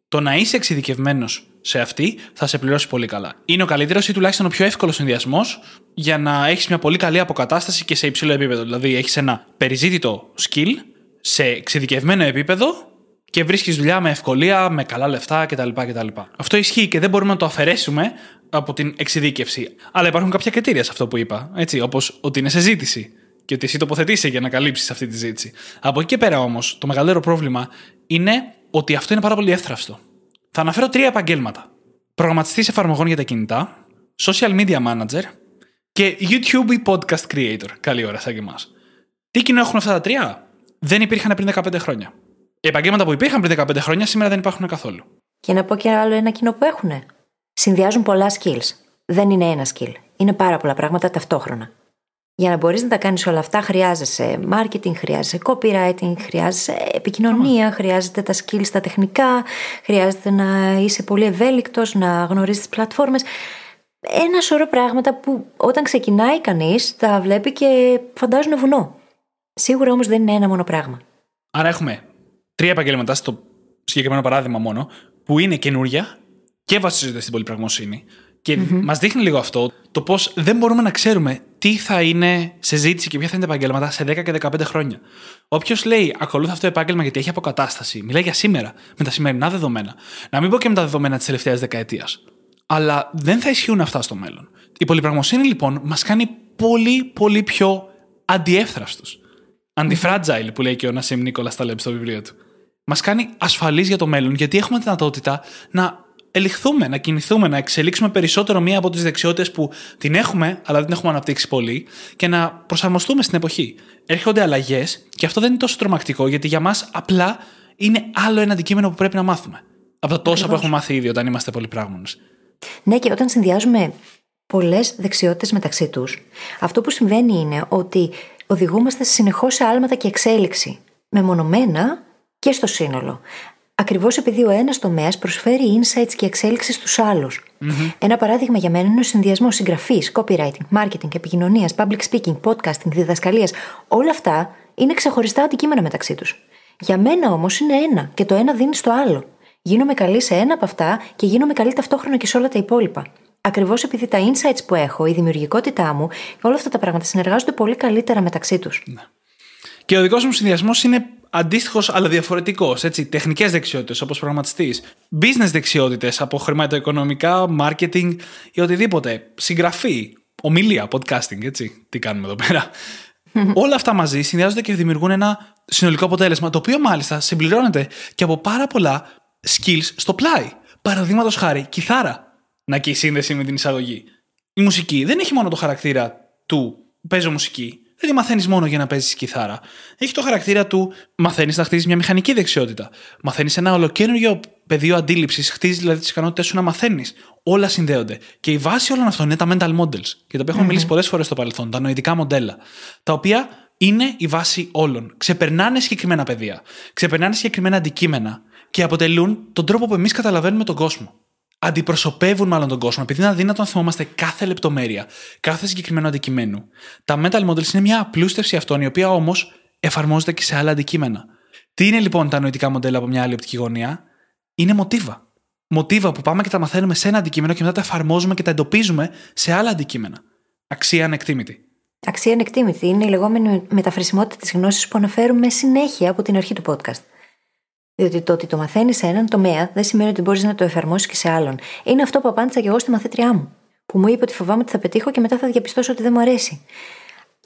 το να είσαι εξειδικευμένος σε αυτή θα σε πληρώσει πολύ καλά. Είναι ο καλύτερος ή τουλάχιστον ο πιο εύκολος συνδυασμός για να έχεις μια πολύ καλή αποκατάσταση και σε υψηλό επίπεδο. Δηλαδή, έχεις ένα περιζήτητο skill σε εξειδικευμένο επίπεδο και βρίσκεις δουλειά με ευκολία, με καλά λεφτά κτλ. κτλ. Αυτό ισχύει και δεν μπορούμε να το αφαιρέσουμε από την εξειδίκευση. Αλλά υπάρχουν κάποια κριτήρια σε αυτό που είπα. Έτσι, όπως ότι είναι σε ζήτηση και ότι εσύ τοποθετήσει για να καλύψεις αυτή τη ζήτηση. Από εκεί και πέρα όμως, το μεγαλύτερο πρόβλημα είναι ότι αυτό είναι πάρα πολύ εύθραυστο. Θα αναφέρω τρία επαγγέλματα. Προγραμματιστής εφαρμογών για τα κινητά, social media manager και YouTube ή podcast creator. Καλή ώρα, σαν και εμά. Τι κοινό έχουν αυτά τα τρία, δεν υπήρχαν πριν 15 χρόνια. Οι επαγγέλματα που υπήρχαν πριν 15 χρόνια σήμερα δεν υπάρχουν καθόλου. Και να πω και άλλο ένα κοινό που έχουν. Συνδυάζουν πολλά skills. Δεν είναι ένα skill. Είναι πάρα πολλά πράγματα ταυτόχρονα. Για να μπορείς να τα κάνεις όλα αυτά, χρειάζεσαι marketing, χρειάζεσαι copywriting, χρειάζεσαι επικοινωνία, χρειάζεται τα skills τα τεχνικά, χρειάζεται να είσαι πολύ ευέλικτος, να γνωρίζεις τις πλατφόρμες. Ένα σωρό πράγματα που όταν ξεκινάει κανείς τα βλέπει και φαντάζουν βουνό. Σίγουρα όμως δεν είναι ένα μόνο πράγμα. Άρα έχουμε τρία επαγγέλματα, στο συγκεκριμένο παράδειγμα μόνο, που είναι καινούρια και βασίζονται στην πολυπραγμοσύνη. Και mm-hmm. μας δείχνει λίγο αυτό το πώς δεν μπορούμε να ξέρουμε τι θα είναι σε ζήτηση και ποια θα είναι τα επαγγέλματα σε 10 και 15 χρόνια. Όποιος λέει ακολούθα αυτό το επάγγελμα γιατί έχει αποκατάσταση, μιλάει για σήμερα, με τα σημερινά δεδομένα. Να μην πω και με τα δεδομένα της τελευταίας δεκαετίας. Αλλά δεν θα ισχύουν αυτά στο μέλλον. Η πολυπραγμοσύνη λοιπόν μας κάνει πολύ, πολύ πιο αντιεύθραυστου. Αντιφράτζαιλ που λέει και ο Νασίμ Νίκολας Ταλέμπ στο βιβλίο του. Μας κάνει ασφαλείς για το μέλλον γιατί έχουμε τη δυνατότητα να ελιχθούμε, να κινηθούμε, να εξελίξουμε περισσότερο μία από τις δεξιότητες που την έχουμε, αλλά δεν την έχουμε αναπτύξει πολύ, και να προσαρμοστούμε στην εποχή. Έρχονται αλλαγές και αυτό δεν είναι τόσο τρομακτικό, γιατί για μας απλά είναι άλλο ένα αντικείμενο που πρέπει να μάθουμε. Από τα τόσα που έχουμε μάθει ήδη όταν είμαστε πολυπράγμονες. Ναι, και όταν συνδυάζουμε πολλές δεξιότητες μεταξύ τους, αυτό που συμβαίνει είναι ότι οδηγούμαστε συνεχώς σε άλματα και εξέλιξη. Μεμονωμένα και στο σύνολο. Ακριβώς επειδή ο ένας τομέας προσφέρει insights και εξέλιξη στους αλλου Ένα παράδειγμα για μένα είναι ο συνδυασμός συγγραφής, copywriting, marketing, επικοινωνίας, public speaking, podcasting, διδασκαλίας. Όλα αυτά είναι ξεχωριστά αντικείμενα μεταξύ τους. Για μένα όμως είναι ένα και το ένα δίνει στο άλλο. Γίνομαι καλή σε ένα από αυτά και γίνομαι καλή ταυτόχρονα και σε όλα τα υπόλοιπα. Ακριβώς επειδή τα insights που έχω, η δημιουργικότητά μου, όλα αυτά τα πράγματα συνεργάζονται πολύ καλύτερα μεταξύ τους. Ναι. Και ο δικός μου συνδυασμός είναι αντίστοιχος αλλά διαφορετικός. Τεχνικές δεξιότητες όπως προγραμματιστής, business δεξιότητες από χρηματοοικονομικά, marketing ή οτιδήποτε. Συγγραφή, ομιλία, podcasting, έτσι. Τι κάνουμε εδώ πέρα. (laughs) Όλα αυτά μαζί συνδυάζονται και δημιουργούν ένα συνολικό αποτέλεσμα, το οποίο μάλιστα συμπληρώνεται και από πάρα πολλά skills στο πλάι. Παραδείγματος χάρη, κιθάρα. Να και η σύνδεση με την εισαγωγή. Η μουσική δεν έχει μόνο το χαρακτήρα του παίζω μουσική δεν τη μαθαίνεις μόνο για να παίζεις κιθάρα. Έχει το χαρακτήρα του μαθαίνεις να χτίζεις μια μηχανική δεξιότητα. Μαθαίνεις ένα ολοκένουργιο πεδίο αντίληψης, χτίζεις δηλαδή τις ικανότητές σου να μαθαίνεις. Όλα συνδέονται. Και η βάση όλων αυτών είναι τα mental models, για τα οποία έχουμε μιλήσει πολλές φορές στο παρελθόν, τα νοητικά μοντέλα. Τα οποία είναι η βάση όλων. Ξεπερνάνε συγκεκριμένα πεδία. Ξεπερνάνε συγκεκριμένα αντικείμενα και αποτελούν τον τρόπο που εμείς καταλαβαίνουμε τον κόσμο αντιπροσωπεύουν μάλλον τον κόσμο, επειδή είναι αδύνατο να θυμόμαστε κάθε λεπτομέρεια, κάθε συγκεκριμένο αντικειμένου. Τα mental models είναι μια απλούστευση αυτών, η οποία όμως εφαρμόζεται και σε άλλα αντικείμενα. Τι είναι λοιπόν τα νοητικά μοντέλα από μια άλλη οπτική γωνία, είναι μοτίβα. Μοτίβα που πάμε και τα μαθαίνουμε σε ένα αντικείμενο και μετά τα εφαρμόζουμε και τα εντοπίζουμε σε άλλα αντικείμενα. Αξία ανεκτήμητη. Αξία ανεκτήμητη είναι η λεγόμενη μεταφρασιμότητα της γνώσης που αναφέρουμε συνέχεια από την αρχή του podcast. Διότι το ότι το μαθαίνεις σε έναν τομέα δεν σημαίνει ότι μπορείς να το εφαρμόσεις και σε άλλον. Είναι αυτό που απάντησα και εγώ στη μαθήτριά μου. Που μου είπε ότι φοβάμαι ότι θα πετύχω και μετά θα διαπιστώσω ότι δεν μου αρέσει.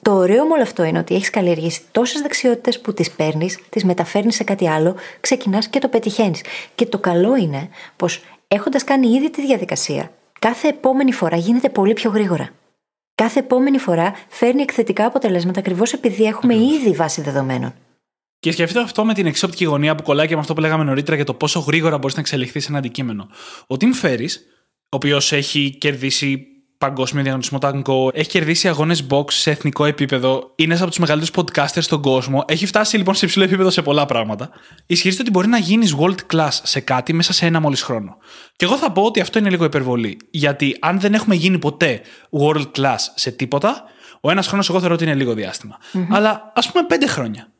Το ωραίο με όλο αυτό είναι ότι έχεις καλλιεργήσει τόσες δεξιότητες που τις παίρνεις, τις μεταφέρνεις σε κάτι άλλο, ξεκινάς και το πετυχαίνεις. Και το καλό είναι πως έχοντας κάνει ήδη τη διαδικασία, κάθε επόμενη φορά γίνεται πολύ πιο γρήγορα. Κάθε επόμενη φορά φέρνει εκθετικά αποτελέσματα ακριβώς επειδή έχουμε ήδη βάση δεδομένων. Και σκεφτείτε αυτό με την εξώπτικη γωνία που κολλάει και με αυτό που λέγαμε νωρίτερα για το πόσο γρήγορα μπορείς να εξελιχθείς σε ένα αντικείμενο. Ο Τιμ Φέρι, ο οποίος έχει κερδίσει παγκόσμιο διαγωνισμό ταγκό, έχει κερδίσει αγώνες box σε εθνικό επίπεδο, είναι ένας από τους μεγαλύτερους podcasters στον κόσμο, έχει φτάσει λοιπόν σε υψηλό επίπεδο σε πολλά πράγματα. Ισχυρίζεται ότι μπορεί να γίνεις world class σε κάτι μέσα σε ένα μόλις χρόνο. Και εγώ θα πω ότι αυτό είναι λίγο υπερβολή. Γιατί αν δεν έχουμε γίνει ποτέ world class σε τίποτα, ο ένας χρόνος εγώ θεωρώ ότι είναι λίγο Αλλά ας πούμε πέντε χρόνια.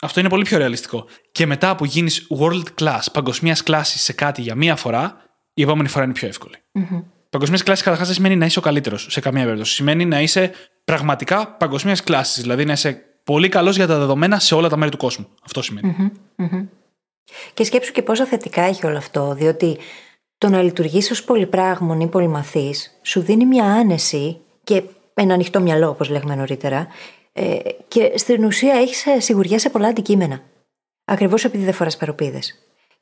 Αυτό είναι πολύ πιο ρεαλιστικό. Και μετά που γίνεις world class, παγκοσμίας κλάσης σε κάτι για μία φορά, η επόμενη φορά είναι πιο εύκολη. Mm-hmm. Παγκοσμίας κλάσης καταρχάς δεν σημαίνει να είσαι ο καλύτερος σε καμία περίπτωση. Σημαίνει να είσαι πραγματικά παγκοσμίας κλάσης. Δηλαδή να είσαι πολύ καλός για τα δεδομένα σε όλα τα μέρη του κόσμου. Αυτό σημαίνει. Mm-hmm. Mm-hmm. Και σκέψου και πόσο θετικά έχει όλο αυτό, διότι το να λειτουργήσει ως πολυπράγμον ή πολυμαθής σου δίνει μια άνεση και ένα ανοιχτό μυαλό, όπως λέγαμε νωρίτερα, ε, και στην ουσία έχεις ε, σιγουριά σε πολλά αντικείμενα. Ακριβώς επειδή δεν φοράς παροπίδε.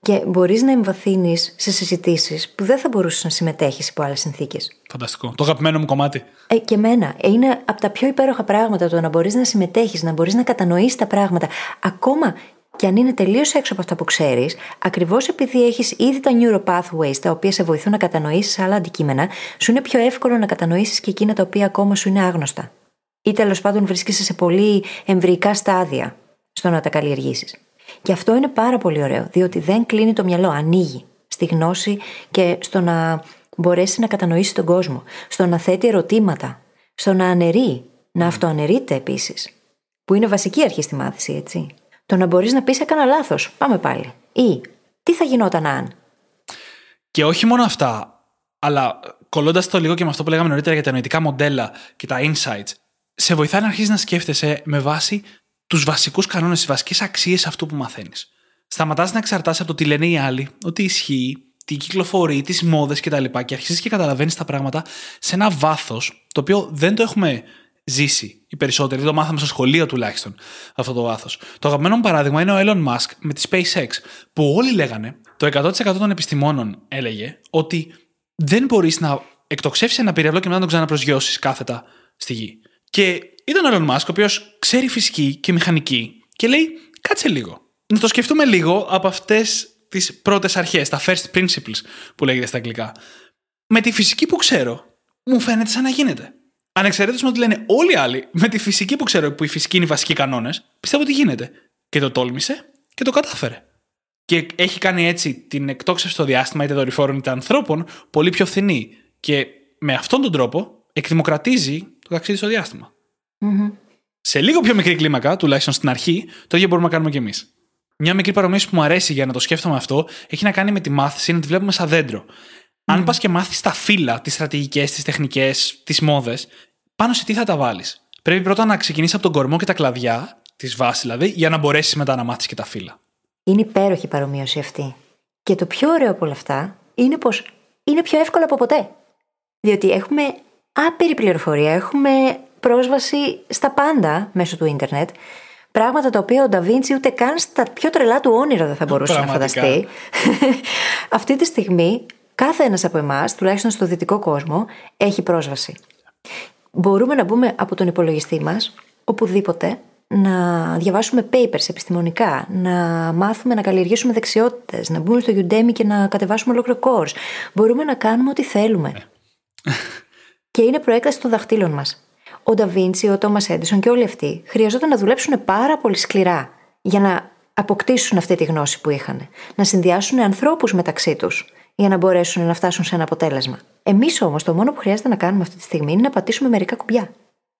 Και μπορείς να εμβαθύνεις σε συζητήσεις που δεν θα μπορούσες να συμμετέχεις υπό άλλες συνθήκες. Φανταστικό. Το αγαπημένο μου κομμάτι. Ε, και εμένα. Είναι από τα πιο υπέροχα πράγματα το να μπορείς να συμμετέχεις, να μπορείς να κατανοήσει τα πράγματα. Ακόμα και αν είναι τελείως έξω από αυτά που ξέρεις, ακριβώς επειδή έχεις ήδη τα neuro pathways τα οποία σε βοηθούν να κατανοήσεις άλλα αντικείμενα, σου είναι πιο εύκολο να κατανοήσεις και εκείνα τα οποία ακόμα σου είναι άγνωστα ή τέλος πάντων βρίσκεσαι σε πολύ εμβρυϊκά στάδια στο να τα καλλιεργήσεις. Και αυτό είναι πάρα πολύ ωραίο, διότι δεν κλείνει το μυαλό, ανοίγει στη γνώση και στο να μπορέσει να κατανοήσει τον κόσμο, στο να θέτει ερωτήματα, στο να αναιρεί, να αυτοαναιρείται επίσης. Που είναι βασική αρχή στη μάθηση, έτσι. Το να μπορείς να πεις έκανα λάθος, πάμε πάλι. Ή τι θα γινόταν αν; Και όχι μόνο αυτά, αλλά κολλώντας το λίγο και με αυτό που λέγαμε νωρίτερα για τα νοητικά μοντέλα και τα insights, σε βοηθάει να αρχίσει να σκέφτεσαι με βάση τους βασικούς κανόνες, τις βασικές αξίες αυτού που μαθαίνεις. Σταματάς να εξαρτάσαι από το τι λένε οι άλλοι, ότι ισχύει, τι κυκλοφορεί, τις μόδες κτλ. Και, και αρχίζεις και καταλαβαίνεις τα πράγματα σε ένα βάθος το οποίο δεν το έχουμε ζήσει οι περισσότεροι. Δεν το μάθαμε στο σχολείο τουλάχιστον αυτό το βάθος. Το αγαπημένο μου παράδειγμα είναι ο Elon Musk με τη SpaceX, που όλοι λέγανε, το 100% των επιστημόνων έλεγε, ότι δεν μπορείς να εκτοξεύσεις ένα πυραυλό και μετά να τον ξαναπροσγειώσεις κάθετα στη γη. Και ήταν ο Elon Musk, ο οποίος ξέρει φυσική και μηχανική, και λέει: Κάτσε λίγο. Να το σκεφτούμε λίγο από αυτές τις πρώτες αρχές, τα first principles που λέγεται στα αγγλικά. Με τη φυσική που ξέρω, μου φαίνεται σαν να γίνεται. Ανεξαρτήτω με ότι λένε όλοι οι άλλοι, με τη φυσική που ξέρω, που η φυσική είναι οι βασικοί κανόνες, πιστεύω ότι γίνεται. Και το τόλμησε και το κατάφερε. Και έχει κάνει έτσι την εκτόξευση στο διάστημα, είτε δορυφόρων είτε ανθρώπων, πολύ πιο φθηνή. Και με αυτόν τον τρόπο εκδημοκρατίζει το ταξίδι στο διαστημα Σε λίγο πιο μικρή κλίμακα, τουλάχιστον στην αρχή, το ίδιο μπορούμε να κάνουμε κι εμείς. Μια μικρή παρομοίωση που μου αρέσει για να το σκέφτομαι αυτό έχει να κάνει με τη μάθηση, να τη βλέπουμε σαν δέντρο. Αν πας και μάθεις τα φύλλα, τις στρατηγικές, τις τεχνικές, τις μόδες, πάνω σε τι θα τα βάλεις; Πρέπει πρώτα να ξεκινήσεις από τον κορμό και τα κλαδιά, της βάσης δηλαδή, για να μπορέσεις μετά να μάθεις και τα φύλλα. Είναι υπέροχη η παρομοίωση αυτή. Και το πιο ωραίο από όλα αυτά είναι πως είναι πιο εύκολο από ποτέ. Διότι έχουμε άπειρη πληροφορία, έχουμε πρόσβαση στα πάντα μέσω του ίντερνετ. Πράγματα τα οποία ο Νταβίντσι ούτε καν στα πιο τρελά του όνειρα δεν θα μπορούσε να φανταστεί. (laughs) Αυτή τη στιγμή κάθε ένας από εμάς, τουλάχιστον στο δυτικό κόσμο, έχει πρόσβαση. Μπορούμε να μπούμε από τον υπολογιστή μας, οπουδήποτε, να διαβάσουμε papers επιστημονικά, να μάθουμε να καλλιεργήσουμε δεξιότητες, να μπούμε στο Udemy και να κατεβάσουμε ολόκληρο course. Μπορούμε να κάνουμε ό,τι θέλουμε. Ε. και είναι προέκταση των δαχτύλων μας. Ο Νταβίντσι, ο Τόμα Έντισον και όλοι αυτοί χρειαζόταν να δουλέψουν πάρα πολύ σκληρά για να αποκτήσουν αυτή τη γνώση που είχαν. Να συνδυάσουν ανθρώπους μεταξύ τους για να μπορέσουν να φτάσουν σε ένα αποτέλεσμα. Εμείς όμως το μόνο που χρειάζεται να κάνουμε αυτή τη στιγμή είναι να πατήσουμε μερικά κουμπιά.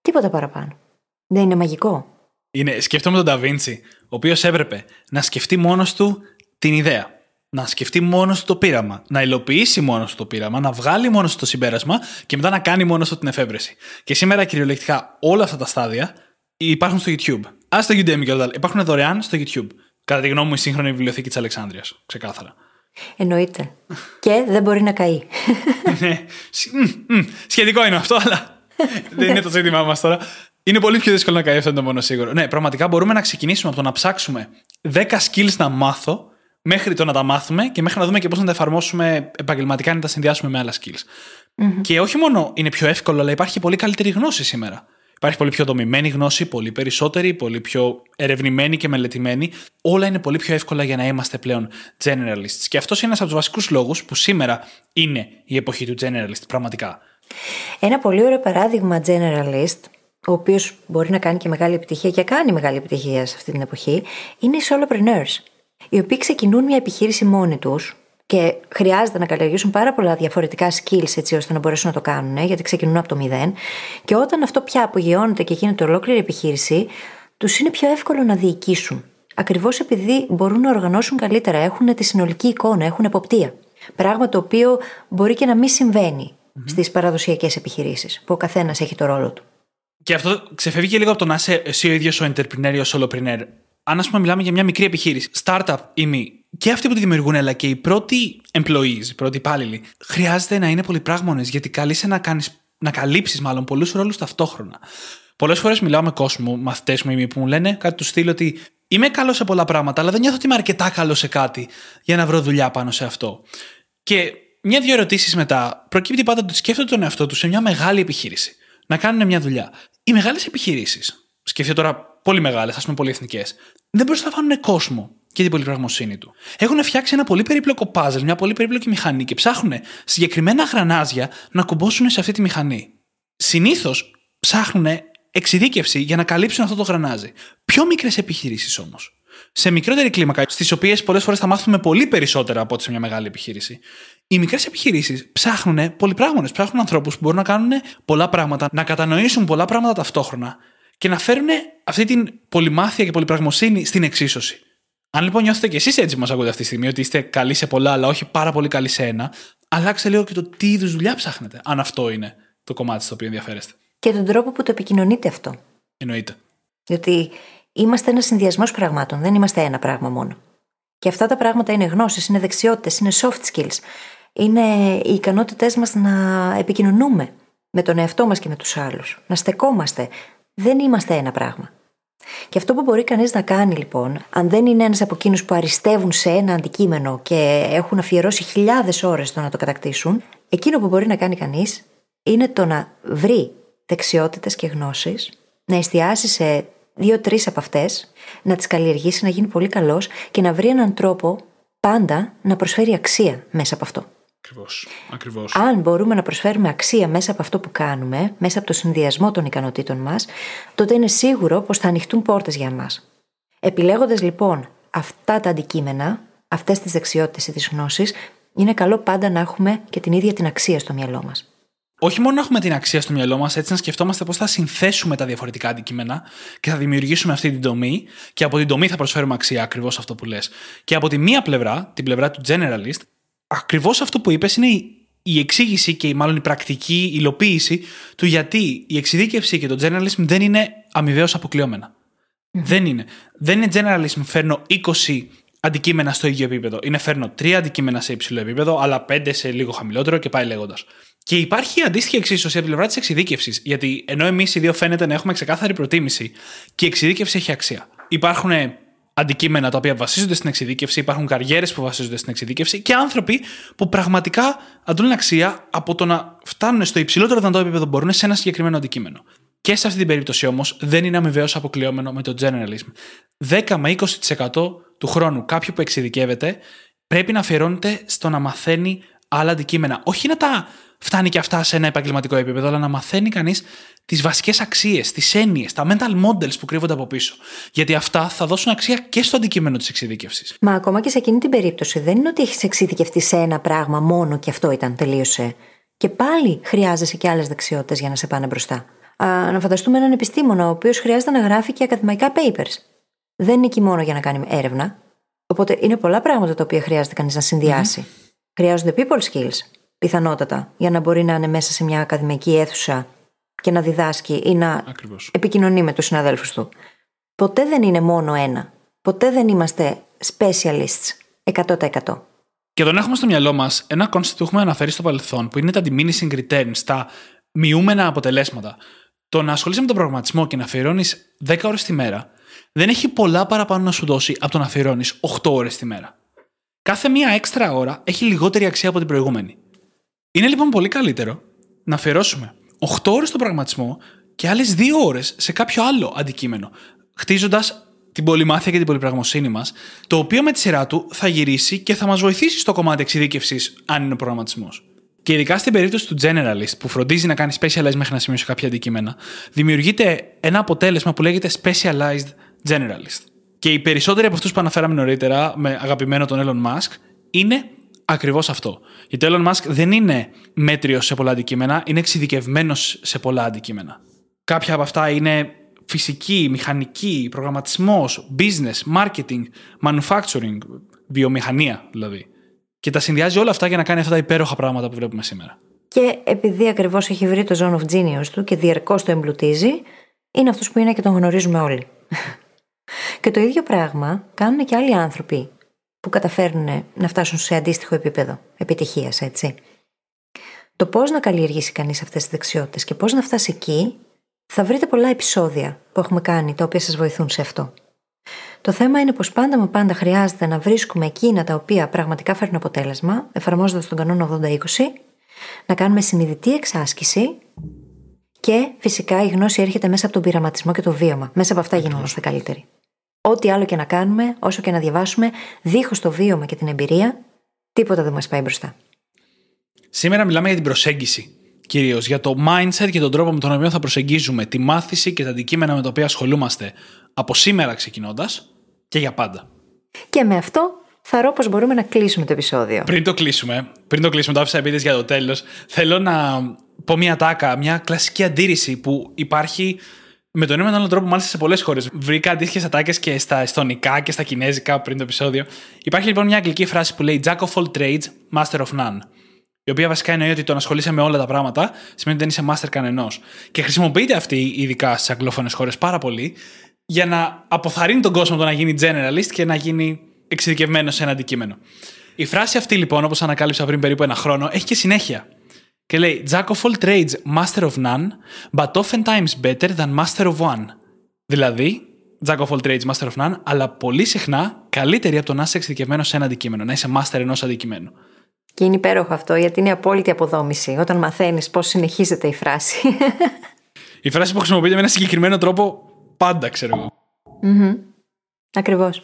Τίποτα παραπάνω. Δεν είναι μαγικό. Είναι, σκέφτομαι τον Νταβίντσι, ο οποίος έπρεπε να σκεφτεί μόνος του την ιδέα. Να σκεφτεί μόνος του το πείραμα. Να υλοποιήσει μόνος του το πείραμα. Να βγάλει μόνος του το συμπέρασμα και μετά να κάνει μόνος του την εφεύρεση. Και σήμερα κυριολεκτικά όλα αυτά τα στάδια υπάρχουν στο YouTube. Α στο Udemy και όλα Υπάρχουν δωρεάν στο YouTube. Κατά τη γνώμη μου, η σύγχρονη βιβλιοθήκη της Αλεξάνδρεια. Ξεκάθαρα. Εννοείται. και δεν μπορεί να καεί. (laughs) ναι. Σχετικό είναι αυτό, αλλά (laughs) δεν είναι το ζήτημά μας τώρα. Είναι πολύ πιο δύσκολο να καεί αυτό το μόνο σίγουρο. Ναι, πραγματικά μπορούμε να ξεκινήσουμε από το να ψάξουμε 10 skills να μάθω μέχρι το να τα μάθουμε και μέχρι να δούμε και πώς να τα εφαρμόσουμε επαγγελματικά να τα συνδυάσουμε με άλλα skills. Και όχι μόνο είναι πιο εύκολο, αλλά υπάρχει πολύ καλύτερη γνώση σήμερα. Υπάρχει πολύ πιο δομημένη γνώση, πολύ περισσότερη, πολύ πιο ερευνημένη και μελετημένη. Όλα είναι πολύ πιο εύκολα για να είμαστε πλέον generalists. Και αυτός είναι ένας από τους βασικούς λόγους που σήμερα είναι η εποχή του generalist, πραγματικά. Ένα πολύ ωραίο παράδειγμα generalist, ο οποίος μπορεί να κάνει και μεγάλη επιτυχία και κάνει μεγάλη επιτυχία σε αυτή την εποχή, είναι οι solopreneurs. Οι οποίοι ξεκινούν μια επιχείρηση μόνοι τους, και χρειάζεται να καλλιεργήσουν πάρα πολλά διαφορετικά skills έτσι ώστε να μπορέσουν να το κάνουν, γιατί ξεκινούν από το μηδέν. Και όταν αυτό πια απογειώνεται και γίνεται ολόκληρη επιχείρηση, τους είναι πιο εύκολο να διοικήσουν. Ακριβώς επειδή μπορούν να οργανώσουν καλύτερα, έχουν τη συνολική εικόνα, έχουν εποπτεία. Πράγμα το οποίο μπορεί και να μην συμβαίνει mm-hmm. στις παραδοσιακές επιχειρήσεις, που ο καθένας έχει το ρόλο του. Και αυτό ξεφεύγει και λίγο από το να είσαι εσύ ο ίδιος ο entrepreneur ή ο solopreneur. Αν, ας πούμε, μιλάμε για μια μικρή επιχείρηση, startup ή μη, και αυτοί που τη δημιουργούν, αλλά και οι πρώτοι employees, οι πρώτοι υπάλληλοι, χρειάζεται να είναι πολυπράγμονες, γιατί καλείσαι να, κάνεις, να καλύψεις μάλλον πολλούς ρόλους ταυτόχρονα. Πολλές φορές μιλάω με κόσμο, μαθητές μου που μου λένε κάτι τους στυλ ότι είμαι καλός σε πολλά πράγματα, αλλά δεν νιώθω ότι είμαι αρκετά καλός σε κάτι για να βρω δουλειά πάνω σε αυτό. Και μια-δύο ερωτήσεις μετά προκύπτει πάντα ότι σκέφτονται τον εαυτό τους σε μια μεγάλη επιχείρηση. Να κάνουν μια δουλειά. Οι μεγάλες επιχειρήσεις, σκεφτείτε τώρα πολύ μεγάλες, ας πούμε πολυεθνικέ, δεν προσλαμβάνουν κόσμο και την πολυπραγμοσύνη του. Έχουν φτιάξει ένα πολύ περίπλοκο puzzle, μια πολύ περίπλοκη μηχανή και ψάχνουν συγκεκριμένα γρανάζια να κουμπώσουν σε αυτή τη μηχανή. Συνήθως ψάχνουν εξειδίκευση για να καλύψουν αυτό το γρανάζι. Πιο μικρές επιχειρήσεις όμως. Σε μικρότερη κλίμακα, στις οποίες πολλές φορές θα μάθουμε πολύ περισσότερα από ό,τι σε μια μεγάλη επιχείρηση. Οι μικρές επιχειρήσεις ψάχνουν πολυπράγμονες, ψάχνουν ανθρώπους που μπορούν να κάνουν πολλά πράγματα, να κατανοήσουν πολλά πράγματα ταυτόχρονα και να φέρουν αυτή την πολυμάθεια και πολυπραγμοσύνη στην εξίσωση. Αν λοιπόν νιώθετε κι εσείς έτσι που μας ακούτε αυτή τη στιγμή, ότι είστε καλοί σε πολλά, αλλά όχι πάρα πολύ καλοί σε ένα, αλλάξτε λίγο και το τι είδους δουλειά ψάχνετε, αν αυτό είναι το κομμάτι στο οποίο ενδιαφέρεστε. Και τον τρόπο που το επικοινωνείτε αυτό. Εννοείται. Διότι είμαστε ένας συνδυασμός πραγμάτων, δεν είμαστε ένα πράγμα μόνο. Και αυτά τα πράγματα είναι γνώσεις, είναι δεξιότητες, είναι soft skills. Είναι οι ικανότητές μας να επικοινωνούμε με τον εαυτό μας και με τους άλλους. Να στεκόμαστε. Δεν είμαστε ένα πράγμα. Και αυτό που μπορεί κανείς να κάνει λοιπόν, αν δεν είναι ένας από εκείνους που αριστεύουν σε ένα αντικείμενο και έχουν αφιερώσει χιλιάδες ώρες στο να το κατακτήσουν, εκείνο που μπορεί να κάνει κανείς είναι το να βρει δεξιότητες και γνώσεις, να εστιάσει σε δύο-τρεις από αυτές, να τις καλλιεργήσει, να γίνει πολύ καλός και να βρει έναν τρόπο πάντα να προσφέρει αξία μέσα από αυτό. Ακριβώς. Ακριβώς. Αν μπορούμε να προσφέρουμε αξία μέσα από αυτό που κάνουμε, μέσα από το συνδυασμό των ικανοτήτων μας, τότε είναι σίγουρο πως θα ανοιχτούν πόρτες για εμά. Επιλέγοντας λοιπόν αυτά τα αντικείμενα, αυτές τις δεξιότητες ή τις γνώσεις, είναι καλό πάντα να έχουμε και την ίδια την αξία στο μυαλό μας. όχι μόνο να έχουμε την αξία στο μυαλό μας, έτσι να σκεφτόμαστε πώς θα συνθέσουμε τα διαφορετικά αντικείμενα και θα δημιουργήσουμε αυτή την τομή, και από την τομή θα προσφέρουμε αξία, ακριβώς αυτό που λες. Και από τη μία πλευρά, την πλευρά του generalist, ακριβώς αυτό που είπες είναι η, η εξήγηση και η, μάλλον η πρακτική υλοποίηση του γιατί η εξειδίκευση και το generalism δεν είναι αμοιβαίως αποκλειόμενα. Δεν είναι. Δεν είναι generalism, φέρνω 20 αντικείμενα στο ίδιο επίπεδο. Είναι φέρνω 3 αντικείμενα σε υψηλό επίπεδο, αλλά 5 σε λίγο χαμηλότερο και πάει λέγοντας. Και υπάρχει αντίστοιχη εξίσωση από την πλευρά της εξειδίκευσης. Γιατί ενώ εμείς οι δύο φαίνεται να έχουμε ξεκάθαρη προτίμηση και η εξειδίκευση έχει αξία. Υπάρχουν αντικείμενα τα οποία βασίζονται στην εξειδίκευση, υπάρχουν καριέρες που βασίζονται στην εξειδίκευση και άνθρωποι που πραγματικά αντλούν αξία από το να φτάνουν στο υψηλότερο δυνατό επίπεδο που μπορούν σε ένα συγκεκριμένο αντικείμενο. Και σε αυτή την περίπτωση όμως δεν είναι αμοιβαίως αποκλειόμενο με το generalism. 10 με 20% του χρόνου κάποιου που εξειδικεύεται πρέπει να αφιερώνεται στο να μαθαίνει άλλα αντικείμενα. Όχι να τα φτάνει και αυτά σε ένα επαγγελματικό επίπεδο, αλλά να μαθαίνει κανείς τις βασικές αξίες, τις έννοιες, τα mental models που κρύβονται από πίσω. Γιατί αυτά θα δώσουν αξία και στο αντικείμενο της εξειδίκευσης. Μα ακόμα και σε εκείνη την περίπτωση δεν είναι ότι έχεις εξειδικευτεί σε ένα πράγμα μόνο και αυτό ήταν, τελείωσε. Και πάλι χρειάζεσαι και άλλες δεξιότητες για να σε πάνε μπροστά. Α, να φανταστούμε έναν επιστήμονα ο οποίος χρειάζεται να γράφει και ακαδημαϊκά papers. Δεν είναι εκεί μόνο για να κάνει έρευνα. Οπότε είναι πολλά πράγματα τα οποία χρειάζεται κανείς να συνδυάσει. Χρειάζονται people skills, πιθανότατα, για να μπορεί να είναι μέσα σε μια ακαδημαϊκή αίθουσα και να διδάσκει ή να Ακριβώς. επικοινωνεί με τους συναδέλφους του. Ποτέ δεν είναι μόνο ένα. Ποτέ δεν είμαστε specialists 100%. Και τον έχουμε στο μυαλό μας ένα concept που έχουμε αναφέρει στο παρελθόν, που είναι τα diminishing returns, τα μειούμενα αποτελέσματα. Το να ασχολείσαι με τον προγραμματισμό και να αφιερώνεις 10 ώρες τη μέρα, δεν έχει πολλά παραπάνω να σου δώσει από το να αφιερώνεις 8 ώρες τη μέρα. Κάθε μία έξτρα ώρα έχει λιγότερη αξία από την προηγούμενη. Είναι λοιπόν πολύ καλύτερο να αφιερώσουμε 8 ώρες στον προγραμματισμό και άλλες 2 ώρες σε κάποιο άλλο αντικείμενο, χτίζοντας την πολυμάθεια και την πολυπραγμοσύνη μας, το οποίο με τη σειρά του θα γυρίσει και θα μας βοηθήσει στο κομμάτι εξειδίκευσης, αν είναι ο προγραμματισμός. Και ειδικά στην περίπτωση του generalist που φροντίζει να κάνει specialized μέχρι να σημειώσει κάποια αντικείμενα, δημιουργείται ένα αποτέλεσμα που λέγεται specialized generalist. Και οι περισσότεροι από αυτούς που αναφέραμε νωρίτερα, με αγαπημένο τον Elon Musk, είναι ακριβώς αυτό. Γιατί ο Elon Musk δεν είναι μέτριος σε πολλά αντικείμενα, είναι εξειδικευμένος σε πολλά αντικείμενα. Κάποια από αυτά είναι φυσική, μηχανική, προγραμματισμός, business, marketing, manufacturing, βιομηχανία δηλαδή. Και τα συνδυάζει όλα αυτά για να κάνει αυτά τα υπέροχα πράγματα που βλέπουμε σήμερα. Και επειδή ακριβώς έχει βρει το zone of genius του και διαρκώς το εμπλουτίζει, είναι αυτό που είναι και τον γνωρίζουμε όλοι. (laughs) και το ίδιο πράγμα κάνουν και άλλοι άνθρωποι που καταφέρνουν να φτάσουν σε αντίστοιχο επίπεδο επιτυχίας, έτσι. Το πώς να καλλιεργήσει κανείς αυτές τις δεξιότητες και πώς να φτάσει εκεί, θα βρείτε πολλά επεισόδια που έχουμε κάνει τα οποία σας βοηθούν σε αυτό. Το θέμα είναι πως πάντα με πάντα χρειάζεται να βρίσκουμε εκείνα τα οποία πραγματικά φέρνουν αποτέλεσμα, εφαρμόζοντας τον κανόνα 80-20, να κάνουμε συνειδητή εξάσκηση και φυσικά η γνώση έρχεται μέσα από τον πειραματισμό και το βίωμα. Μέσα από αυτά γινόμαστε καλύτεροι. Ό,τι άλλο και να κάνουμε, όσο και να διαβάσουμε, δίχως το βίωμα και την εμπειρία, τίποτα δεν μας πάει μπροστά. Σήμερα μιλάμε για την προσέγγιση. Κυρίως για το mindset και τον τρόπο με τον οποίο θα προσεγγίζουμε τη μάθηση και τα αντικείμενα με τα οποία ασχολούμαστε από σήμερα ξεκινώντας και για πάντα. Και με αυτό θα ρω πως μπορούμε να κλείσουμε το επεισόδιο. Πριν το κλείσουμε, πριν το κλείσουμε, το άφησα επίτηδες για το τέλος, θέλω να πω μια τάκα, μια κλασική αντίρρηση που υπάρχει Με τον ένα με τον άλλο τρόπο, μάλιστα σε πολλές χώρες. Βρήκα αντίστοιχες ατάκες και στα εστονικά και στα κινέζικα πριν το επεισόδιο. Υπάρχει λοιπόν μια αγγλική φράση που λέει Jack of all trades, master of none. Η οποία βασικά εννοεί ότι το να ασχολείσαι με όλα τα πράγματα σημαίνει ότι δεν είσαι master κανενός. Και χρησιμοποιείται αυτή ειδικά στις αγγλόφωνες χώρες πάρα πολύ για να αποθαρρύνει τον κόσμο το να γίνει generalist και να γίνει εξειδικευμένος σε ένα αντικείμενο. Η φράση αυτή λοιπόν, όπως ανακάλυψα πριν περίπου ένα χρόνο, έχει και συνέχεια. Και λέει Jack of all trades, master of none, but oftentimes better than master of one. Δηλαδή, Jack of all trades, master of none, αλλά πολύ συχνά καλύτερη από το να είσαι εξειδικευμένο σε ένα αντικείμενο, να είσαι master ενός αντικειμένου. Και είναι υπέροχο αυτό, γιατί είναι απόλυτη αποδόμηση όταν μαθαίνεις πώς συνεχίζεται η φράση. Η φράση που χρησιμοποιείται με ένα συγκεκριμένο τρόπο πάντα, ξέρω εγώ. Ακριβώς.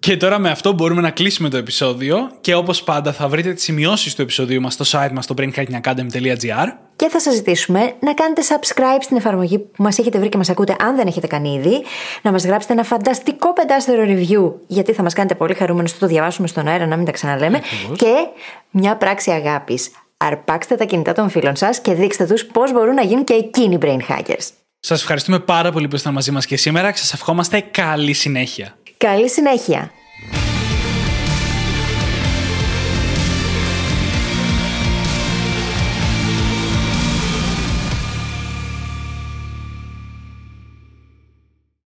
Και τώρα με αυτό μπορούμε να κλείσουμε το επεισόδιο και όπως πάντα θα βρείτε τις σημειώσεις του επεισοδίου μας στο site μας στο brainhackingacademy.gr Και θα σας ζητήσουμε να κάνετε subscribe στην εφαρμογή που μας έχετε βρει και μας ακούτε αν δεν έχετε κάνει ήδη. Να μας γράψετε ένα φανταστικό πεντάστερο review γιατί θα μας κάνετε πολύ χαρούμενος να το διαβάσουμε στον αέρα να μην τα ξαναλέμε. Και μια πράξη αγάπης. Αρπάξτε τα κινητά των φίλων σας και δείξτε τους πώς μπορούν να γίνουν και εκείνοι brain hackers. Σας ευχαριστούμε πάρα πολύ που ήσασταν μαζί μας και σήμερα και σας ευχόμαστε καλή συνέχεια. Καλή συνέχεια!